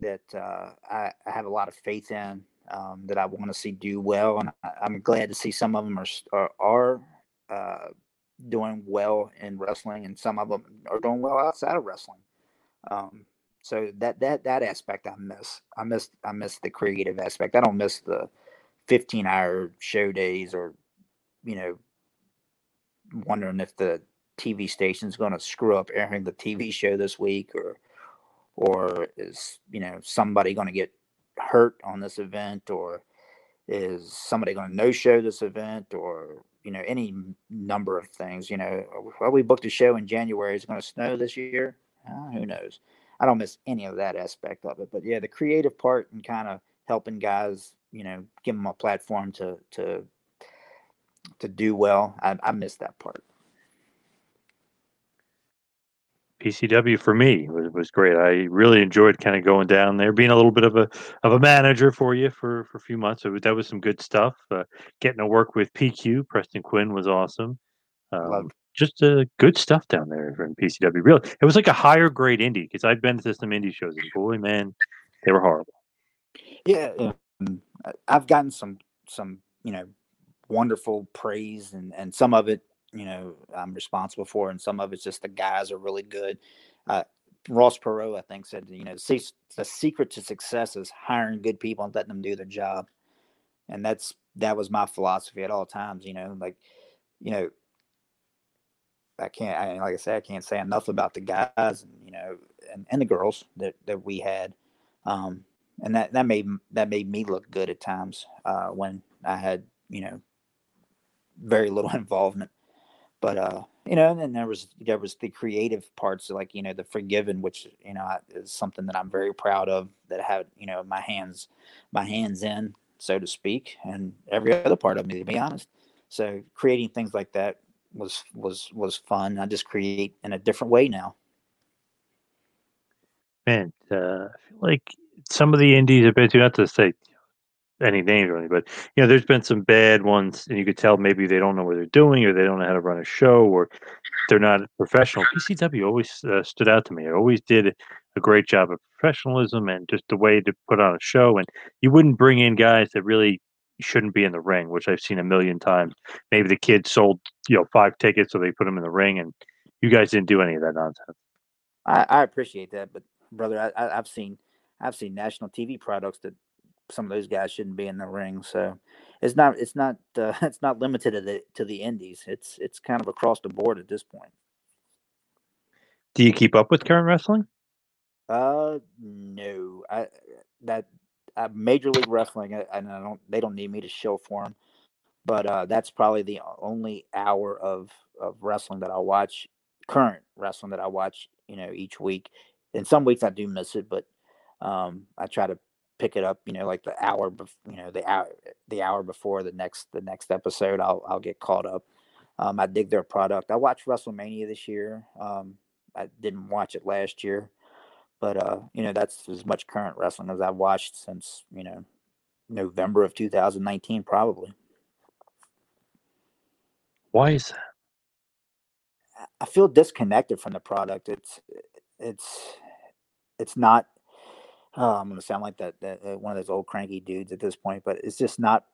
that uh, I, I, have a lot of faith in um, that I want to see do well, and I, am glad to see some of them are are, are uh, doing well in wrestling, and some of them are doing well outside of wrestling. Um, so that that that aspect I miss. I miss I miss the creative aspect. I don't miss the 15 hour show days or you know wondering if the TV station's going to screw up airing the TV show this week or or is you know somebody going to get hurt on this event or is somebody going to no show this event or you know any number of things you know well we booked a show in january is going to snow this year uh, who knows i don't miss any of that aspect of it but yeah the creative part and kind of helping guys you know give them a platform to to to do well i, I miss that part PCW for me was, was great. I really enjoyed kind of going down there, being a little bit of a of a manager for you for, for a few months. So that was some good stuff. Uh, getting to work with PQ, Preston Quinn was awesome. Um, just uh, good stuff down there in PCW. Really, it was like a higher grade indie because I've been to some indie shows and boy, man, they were horrible. Yeah, um, I've gotten some some you know wonderful praise and and some of it you know I'm responsible for, and some of it's just the guys are really good. Uh, Ross Perot, I think, said you know the secret to success is hiring good people and letting them do their job, and that's that was my philosophy at all times. You know, like you know, I can't I, like I said I can't say enough about the guys and you know and, and the girls that that we had. Um, and that that made that made me look good at times uh, when I had you know very little involvement but uh you know and then there was there was the creative parts like you know the forgiven which you know is something that i'm very proud of that I had you know my hands my hands in so to speak and every other part of me to be honest so creating things like that was was was fun i just create in a different way now man uh, i feel like some of the indies have been to not to say any names or anything, but you know, there's been some bad ones, and you could tell maybe they don't know what they're doing, or they don't know how to run a show, or they're not professional. PCW always uh, stood out to me. It always did a great job of professionalism and just the way to put on a show. And you wouldn't bring in guys that really shouldn't be in the ring, which I've seen a million times. Maybe the kid sold you know five tickets, so they put them in the ring, and you guys didn't do any of that nonsense. I, I appreciate that, but brother, I, I've seen I've seen national TV products that some of those guys shouldn't be in the ring. So it's not it's not uh, it's not limited to the to the indies. It's it's kind of across the board at this point. Do you keep up with current wrestling? Uh, no. I that uh, Major League Wrestling, and I don't they don't need me to show for them, but uh, that's probably the only hour of of wrestling that I watch. Current wrestling that I watch, you know, each week. And some weeks I do miss it, but um, I try to pick it up, you know, like the hour, bef- you know, the hour, the hour before the next, the next episode, I'll, I'll get caught up. Um, I dig their product. I watched WrestleMania this year. Um, I didn't watch it last year, but uh, you know, that's as much current wrestling as I've watched since, you know, November of 2019, probably. Why is that? I feel disconnected from the product. It's, it's, it's not oh, I'm going to sound like that, that one of those old cranky dudes at this point, but it's just not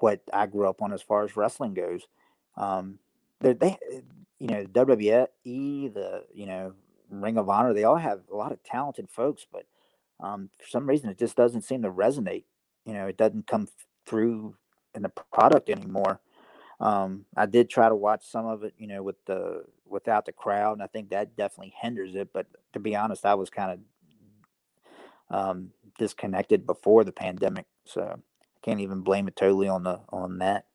what I grew up on as far as wrestling goes. Um, they, they, you know, WWE, the you know, Ring of Honor, they all have a lot of talented folks, but um, for some reason it just doesn't seem to resonate. You know, it doesn't come through in the product anymore. Um, I did try to watch some of it, you know, with the without the crowd, and I think that definitely hinders it. But to be honest, I was kind of um, disconnected before the pandemic, so I can't even blame it totally on the on that.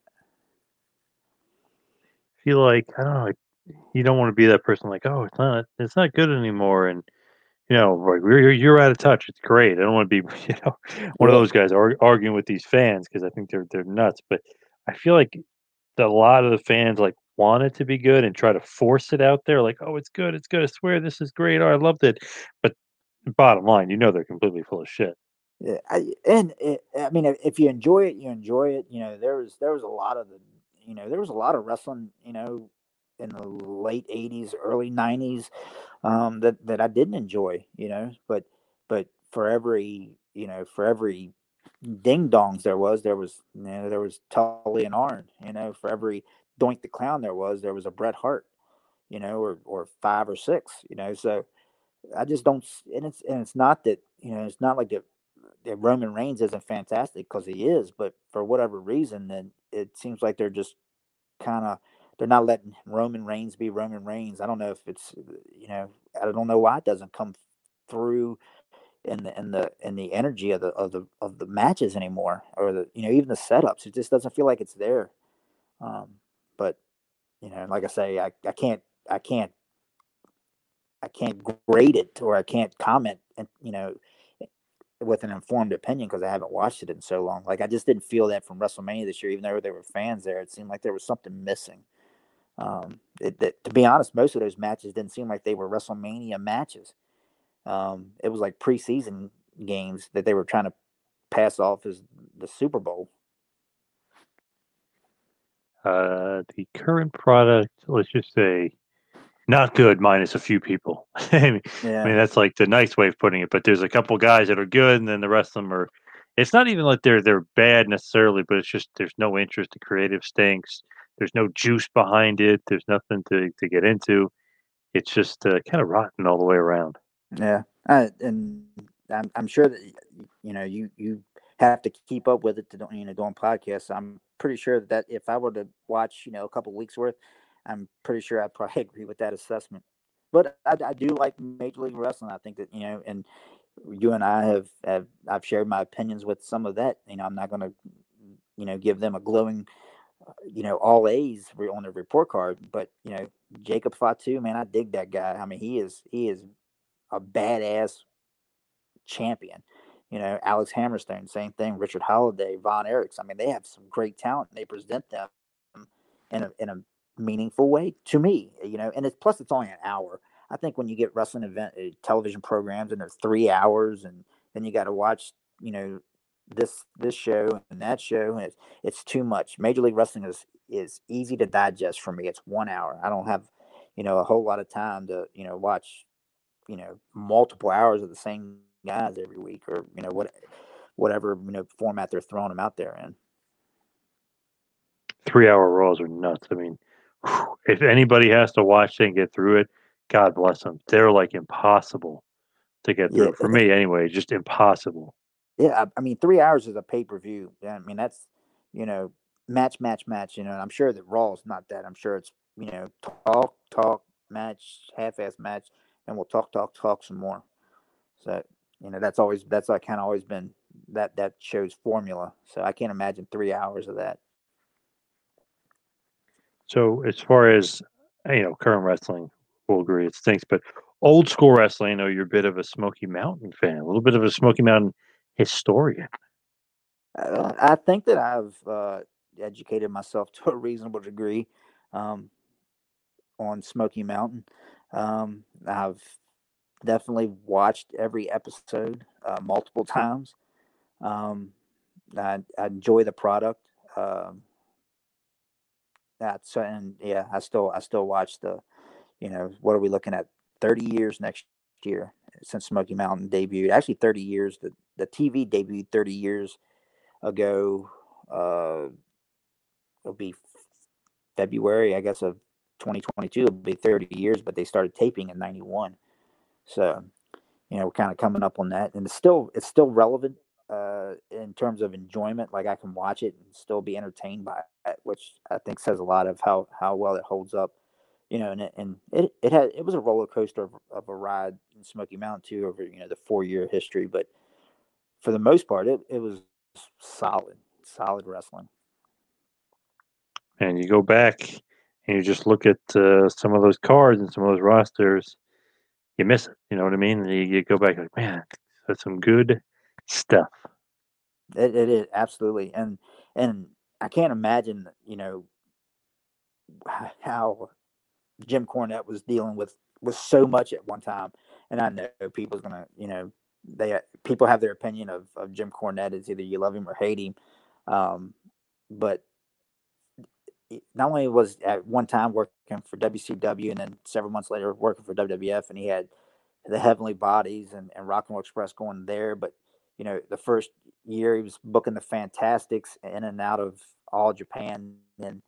I feel like I don't know. Like, you don't want to be that person like, oh, it's not, it's not good anymore, and you know, like you're you're out of touch. It's great. I don't want to be, you know, one of those guys arguing with these fans because I think they're they're nuts. But I feel like a lot of the fans like want it to be good and try to force it out there. Like, oh, it's good, it's good. I swear this is great. Oh, I loved it. But Bottom line, you know they're completely full of shit. Yeah, I, and it, I mean, if you enjoy it, you enjoy it. You know, there was there was a lot of the, you know, there was a lot of wrestling, you know, in the late '80s, early '90s, um, that that I didn't enjoy. You know, but but for every you know for every ding dongs there was, there was you know there was Tully and Arn. You know, for every Doink the Clown there was, there was a Bret Hart. You know, or or five or six. You know, so I just don't, and it's and it's not that you know it's not like that, that Roman Reigns isn't fantastic because he is, but for whatever reason, then it seems like they're just kind of they're not letting Roman Reigns be Roman Reigns. I don't know if it's you know I don't know why it doesn't come through in the in the in the energy of the of the of the matches anymore or the you know even the setups. It just doesn't feel like it's there. Um, but you know, like I say, I, I can't I can't I can't grade it or I can't comment and you know with an informed opinion because I haven't watched it in so long. Like I just didn't feel that from WrestleMania this year, even though there were fans there. It seemed like there was something missing. Um, it, it, to be honest, most of those matches didn't seem like they were WrestleMania matches. Um, it was like preseason games that they were trying to pass off as the Super Bowl. Uh, the current product, let's just say, not good minus a few people. I, mean, Yeah. I mean, that's like the nice way of putting it. But there's a couple guys that are good, and then the rest of them are. It's not even like they're they're bad necessarily, but it's just there's no interest. The creative stinks. There's no juice behind it. There's nothing to to get into. It's just uh, kind of rotten all the way around. Yeah, uh, and I'm I'm sure that you know you you have to keep up with it to you know doing podcasts. I'm pretty sure that if I were to watch you know a couple weeks worth, I'm pretty sure I'd probably agree with that assessment. But I, I do like Major League Wrestling. I think that you know, and you and I have have I've shared my opinions with some of that. You know, I'm not going to you know give them a glowing you know all A's on the report card, but you know Jacob Fatu, man, I dig that guy. I mean, he is he is a badass champion. You know, Alex Hammerstone, same thing. Richard Holliday, Von Erichs. I mean, they have some great talent. And they present them in a in a meaningful way to me. You know, and it's plus it's only an hour. I think when you get wrestling event uh, television programs and they're three hours, and then you got to watch, you know, this this show and that show, and it's it's too much. Major League Wrestling is is easy to digest for me. It's one hour. I don't have, you know, a whole lot of time to you know watch you know multiple hours of the same mm. guys every week or you know what whatever you know format they're throwing them out there in Three hour rolls are nuts. I mean, if anybody has to watch it and get through it, God bless them. They're like impossible to get through. Yeah. For me, anyway, just impossible. yeah I, I mean three hours is a pay-per-view yeah, i mean that's you know match match match you know and i'm sure that raw is not that i'm sure it's you know talk talk match half-ass match and we'll talk talk talk some more so you know that's always that's like kind of always been that that show's formula so i can't imagine three hours of that So as far as you know, current wrestling, we'll agree it stinks. But old school wrestling, I know you're a bit of a Smoky Mountain fan, a little bit of a Smoky Mountain historian. Uh, I think that I've uh, educated myself to a reasonable degree um, on Smoky Mountain. Um, I've definitely watched every episode uh, multiple times. Um, I, I enjoy the product. Um, that's and yeah, I still I still watch the, you know, what are we looking at? Thirty years next year since Smoky Mountain debuted. Actually, thirty years. The the TV debuted thirty years ago. Uh, it'll be February, I guess, of 2022. It'll be 30 years, but they started taping in 91. So, you know, we're kind of coming up on that, and it's still it's still relevant uh, in terms of enjoyment. Like I can watch it and still be entertained by it, which I think says a lot of how how well it holds up. You know, and it, and it it had it was a roller coaster of, of a ride in Smoky Mountain too over you know the four year history, but for the most part, it it was solid, solid wrestling. And you go back and you just look at uh, some of those cards and some of those rosters, you miss it. You know what I mean? You, you go back like, man, that's some good stuff. It, it is absolutely, and and I can't imagine, you know, how Jim Cornette was dealing with with so much at one time. And I know people's gonna, you know, they people have their opinion of of Jim Cornette. It's either you love him or hate him. Um, but not only was at one time working for WCW and then several months later working for WWF, and he had the Heavenly Bodies and, and Rock and Roll Express going there, but you know, the first year he was booking the Fantastics in and out of all Japan. And,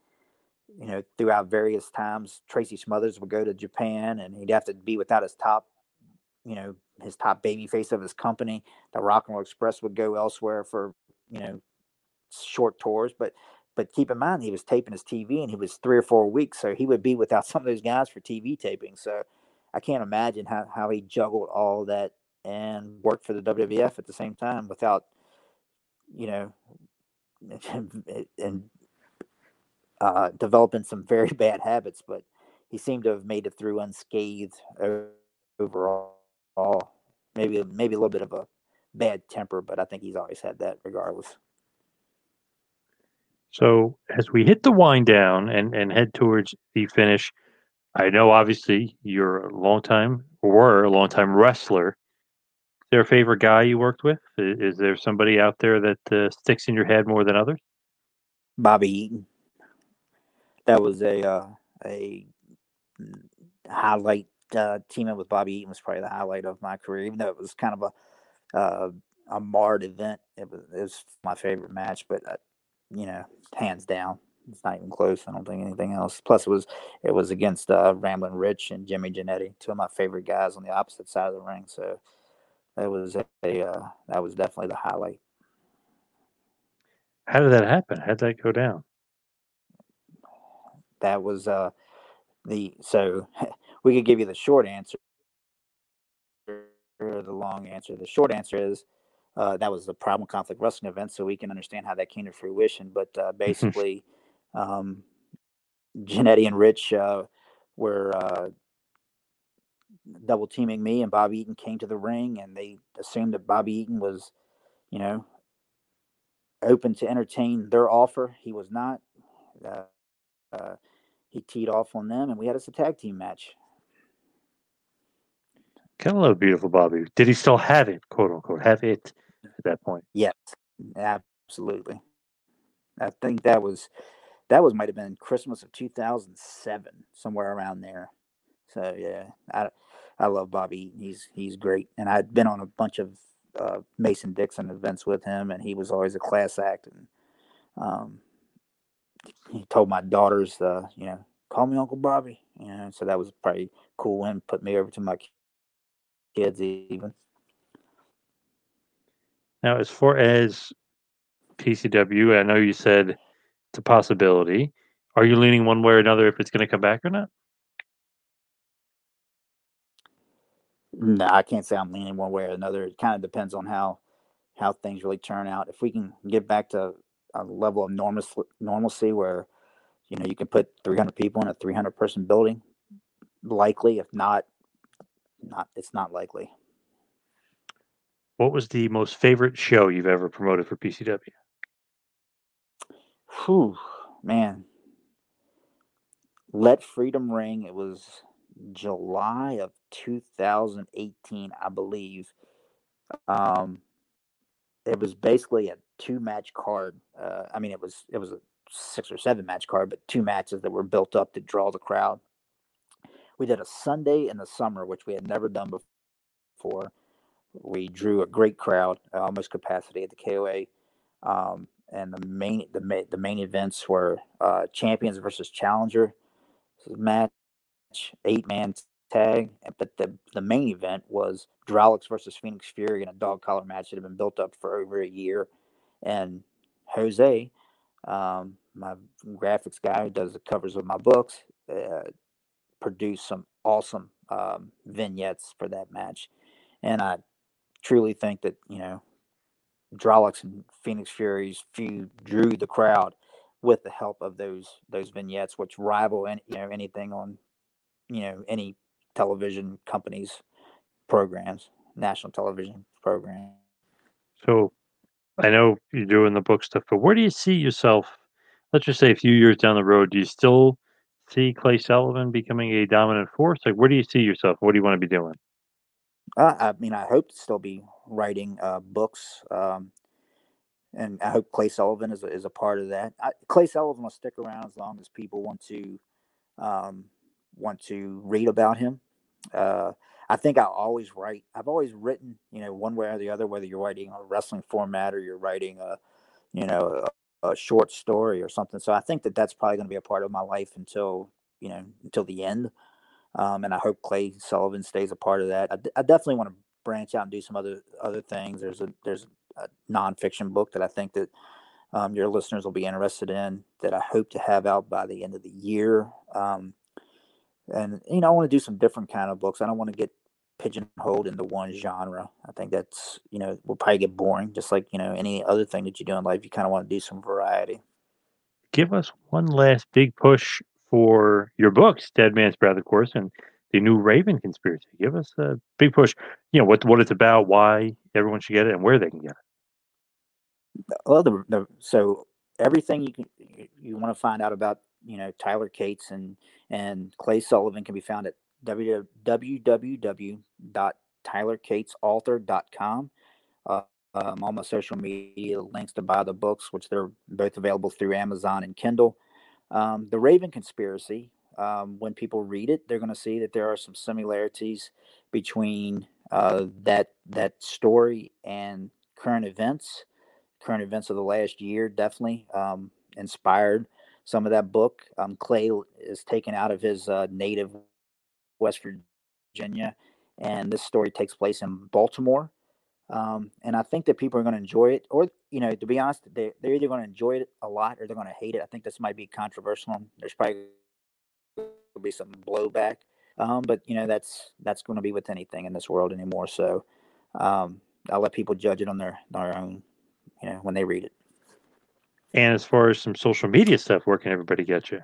you know, throughout various times, Tracy Smothers would go to Japan and he'd have to be without his top you know, his top baby face of his company. The Rock and Roll Express would go elsewhere for, you know, short tours, but but keep in mind he was taping his TV and he was three or four weeks, so he would be without some of those guys for TV taping. So I can't imagine how, how he juggled all that and worked for the WWF at the same time without, you know, and uh, developing some very bad habits. But he seemed to have made it through unscathed overall. Maybe maybe a little bit of a bad temper, but I think he's always had that regardless. So as we hit the wind down and, and head towards the finish, I know obviously you're a long time were a long time wrestler. Is there a favorite guy you worked with? Is, is there somebody out there that uh, sticks in your head more than others? Bobby Eaton. That was a uh, a highlight. Uh, teaming with Bobby Eaton was probably the highlight of my career, even though it was kind of a uh, a marred event. It was, it was my favorite match, but uh, you know, hands down. It's not even close. I don't think anything else. Plus, it was it was against uh, Ramblin' Rich and Jimmy Jannetty, two of my favorite guys on the opposite side of the ring. So that was a, uh, that was definitely the highlight. How did that happen? How did that go down? That was uh the so we could give you the short answer or the long answer. The short answer is uh, that was the problem conflict wrestling event, so we can understand how that came to fruition. But uh, basically, um, and Rich uh, were uh, double teaming me, and Bobby Eaton came to the ring, and they assumed that Bobby Eaton was, you know, open to entertain their offer. He was not. Uh, uh, he teed off on them, and we had us a tag team match. Kind of love beautiful Bobby. Did he still have it, quote unquote, have it that point? Yes, absolutely. I think that was that was might have been Christmas of 2007, somewhere around there. So yeah, I I love Bobby. He's he's great, and I'd been on a bunch of uh, Mason Dixon events with him, and he was always a class act. And um, he told my daughters, uh, you know, call me Uncle Bobby. You know, so that was probably cool and put me over to my kids even. Now, as far as PCW, I know you said it's a possibility. Are you leaning one way or another if it's going to come back or not? No, I can't say I'm leaning one way or another. It kind of depends on how how things really turn out. If we can get back to a level of normal normalcy where you know you can put 300 people in a 300 person building, likely. If not, not it's not likely. What was the most favorite show you've ever promoted for PCW? Whew, man. Let Freedom Ring. It was July of 2018, I believe. Um, it was basically a two match card. Uh, I mean, it was it was a six or seven match card, but two matches that were built up to draw the crowd. We did a Sunday in the summer, which we had never done before. We drew a great crowd, almost capacity at the KOA. Um, and the main the main, the main events were uh, champions versus challenger match, eight man tag. But the the main event was Drolix versus Phoenix Fury in a dog collar match that had been built up for over a year. And Jose, um, my graphics guy who does the covers of my books, uh, produced some awesome um, vignettes for that match. And I truly think that, you know, Drolix and Phoenix Furies feud drew the crowd with the help of those those vignettes, which rival any you know anything on you know any television companies programs, national television program. So, I know you're doing the book stuff, but where do you see yourself? Let's just say a few years down the road, do you still see Clay Sullivan becoming a dominant force? Like, where do you see yourself? What do you want to be doing? Uh, I mean, I hope to still be writing uh, books, um, and I hope Clay Sullivan is a, is a part of that. I, Clay Sullivan will stick around as long as people want to um, want to read about him. Uh, I think I always write. I've always written, you know, one way or the other, whether you're writing a wrestling format or you're writing a, you know, a, a short story or something. So I think that that's probably going to be a part of my life until, you know, until the end. Um, and I hope Clay Sullivan stays a part of that. I, d- I definitely want to branch out and do some other other things. There's a there's a nonfiction book that I think that um, your listeners will be interested in that I hope to have out by the end of the year. Um, and you know, I want to do some different kind of books. I don't want to get pigeonholed into one genre. I think that's you know will probably get boring, just like you know any other thing that you do in life. You kind of want to do some variety. Give us one last big push for your books, Dead Man's Breath, of course, and the new Raven Conspiracy. Give us a big push. You know what what it's about, why everyone should get it, and where they can get it. Well, the, the so everything you can you, want to find out about you know Tyler Cates and and Clay Sullivan can be found at www.tylercatesauthor.com. Uh, um, all my social media links to buy the books, which they're both available through Amazon and Kindle. Um, the Raven Conspiracy, um, when people read it, they're going to see that there are some similarities between uh, that that story and current events. Current events of the last year definitely um, inspired some of that book. Um, Clay is taken out of his uh, native West Virginia, and this story takes place in Baltimore. Um, and I think that people are going to enjoy it, or you know, to be honest, they they're either going to enjoy it a lot or they're going to hate it. I think this might be controversial. There's probably going to be some blowback, um, but you know, that's that's going to be with anything in this world anymore. So um, I'll let people judge it on their their own, you know, when they read it. And as far as some social media stuff, where can everybody get you?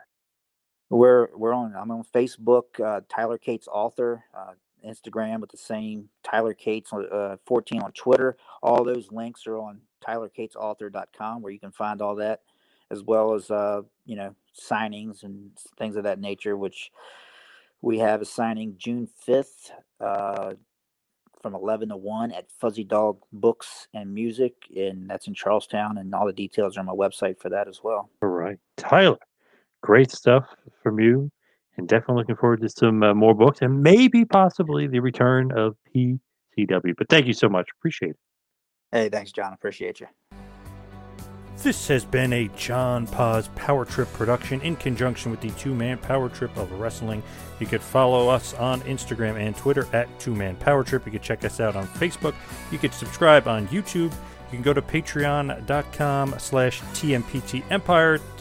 We're we're on. I'm on Facebook, uh, Tyler Cates author, uh, Instagram with the same Tyler Cates uh, 14 on Twitter. All those links are on TylerCatesAuthor.com where you can find all that, as well as uh, you know signings and things of that nature. Which we have a signing June 5th uh, from 11 to 1 at Fuzzy Dog Books and Music, and that's in Charlestown. And all the details are on my website for that as well. All right, Tyler great stuff from you, and definitely looking forward to some uh, more books and maybe possibly the return of PCW. But thank you so much. Appreciate it. Hey, thanks, John. Appreciate you. This has been a John Poz Power Trip production in conjunction with the Two Man Power Trip of Wrestling. You could follow us on Instagram and Twitter at Two Man Power Trip. You could check us out on Facebook. You could subscribe on YouTube. You can go to patreon.com slash TMPT Empire to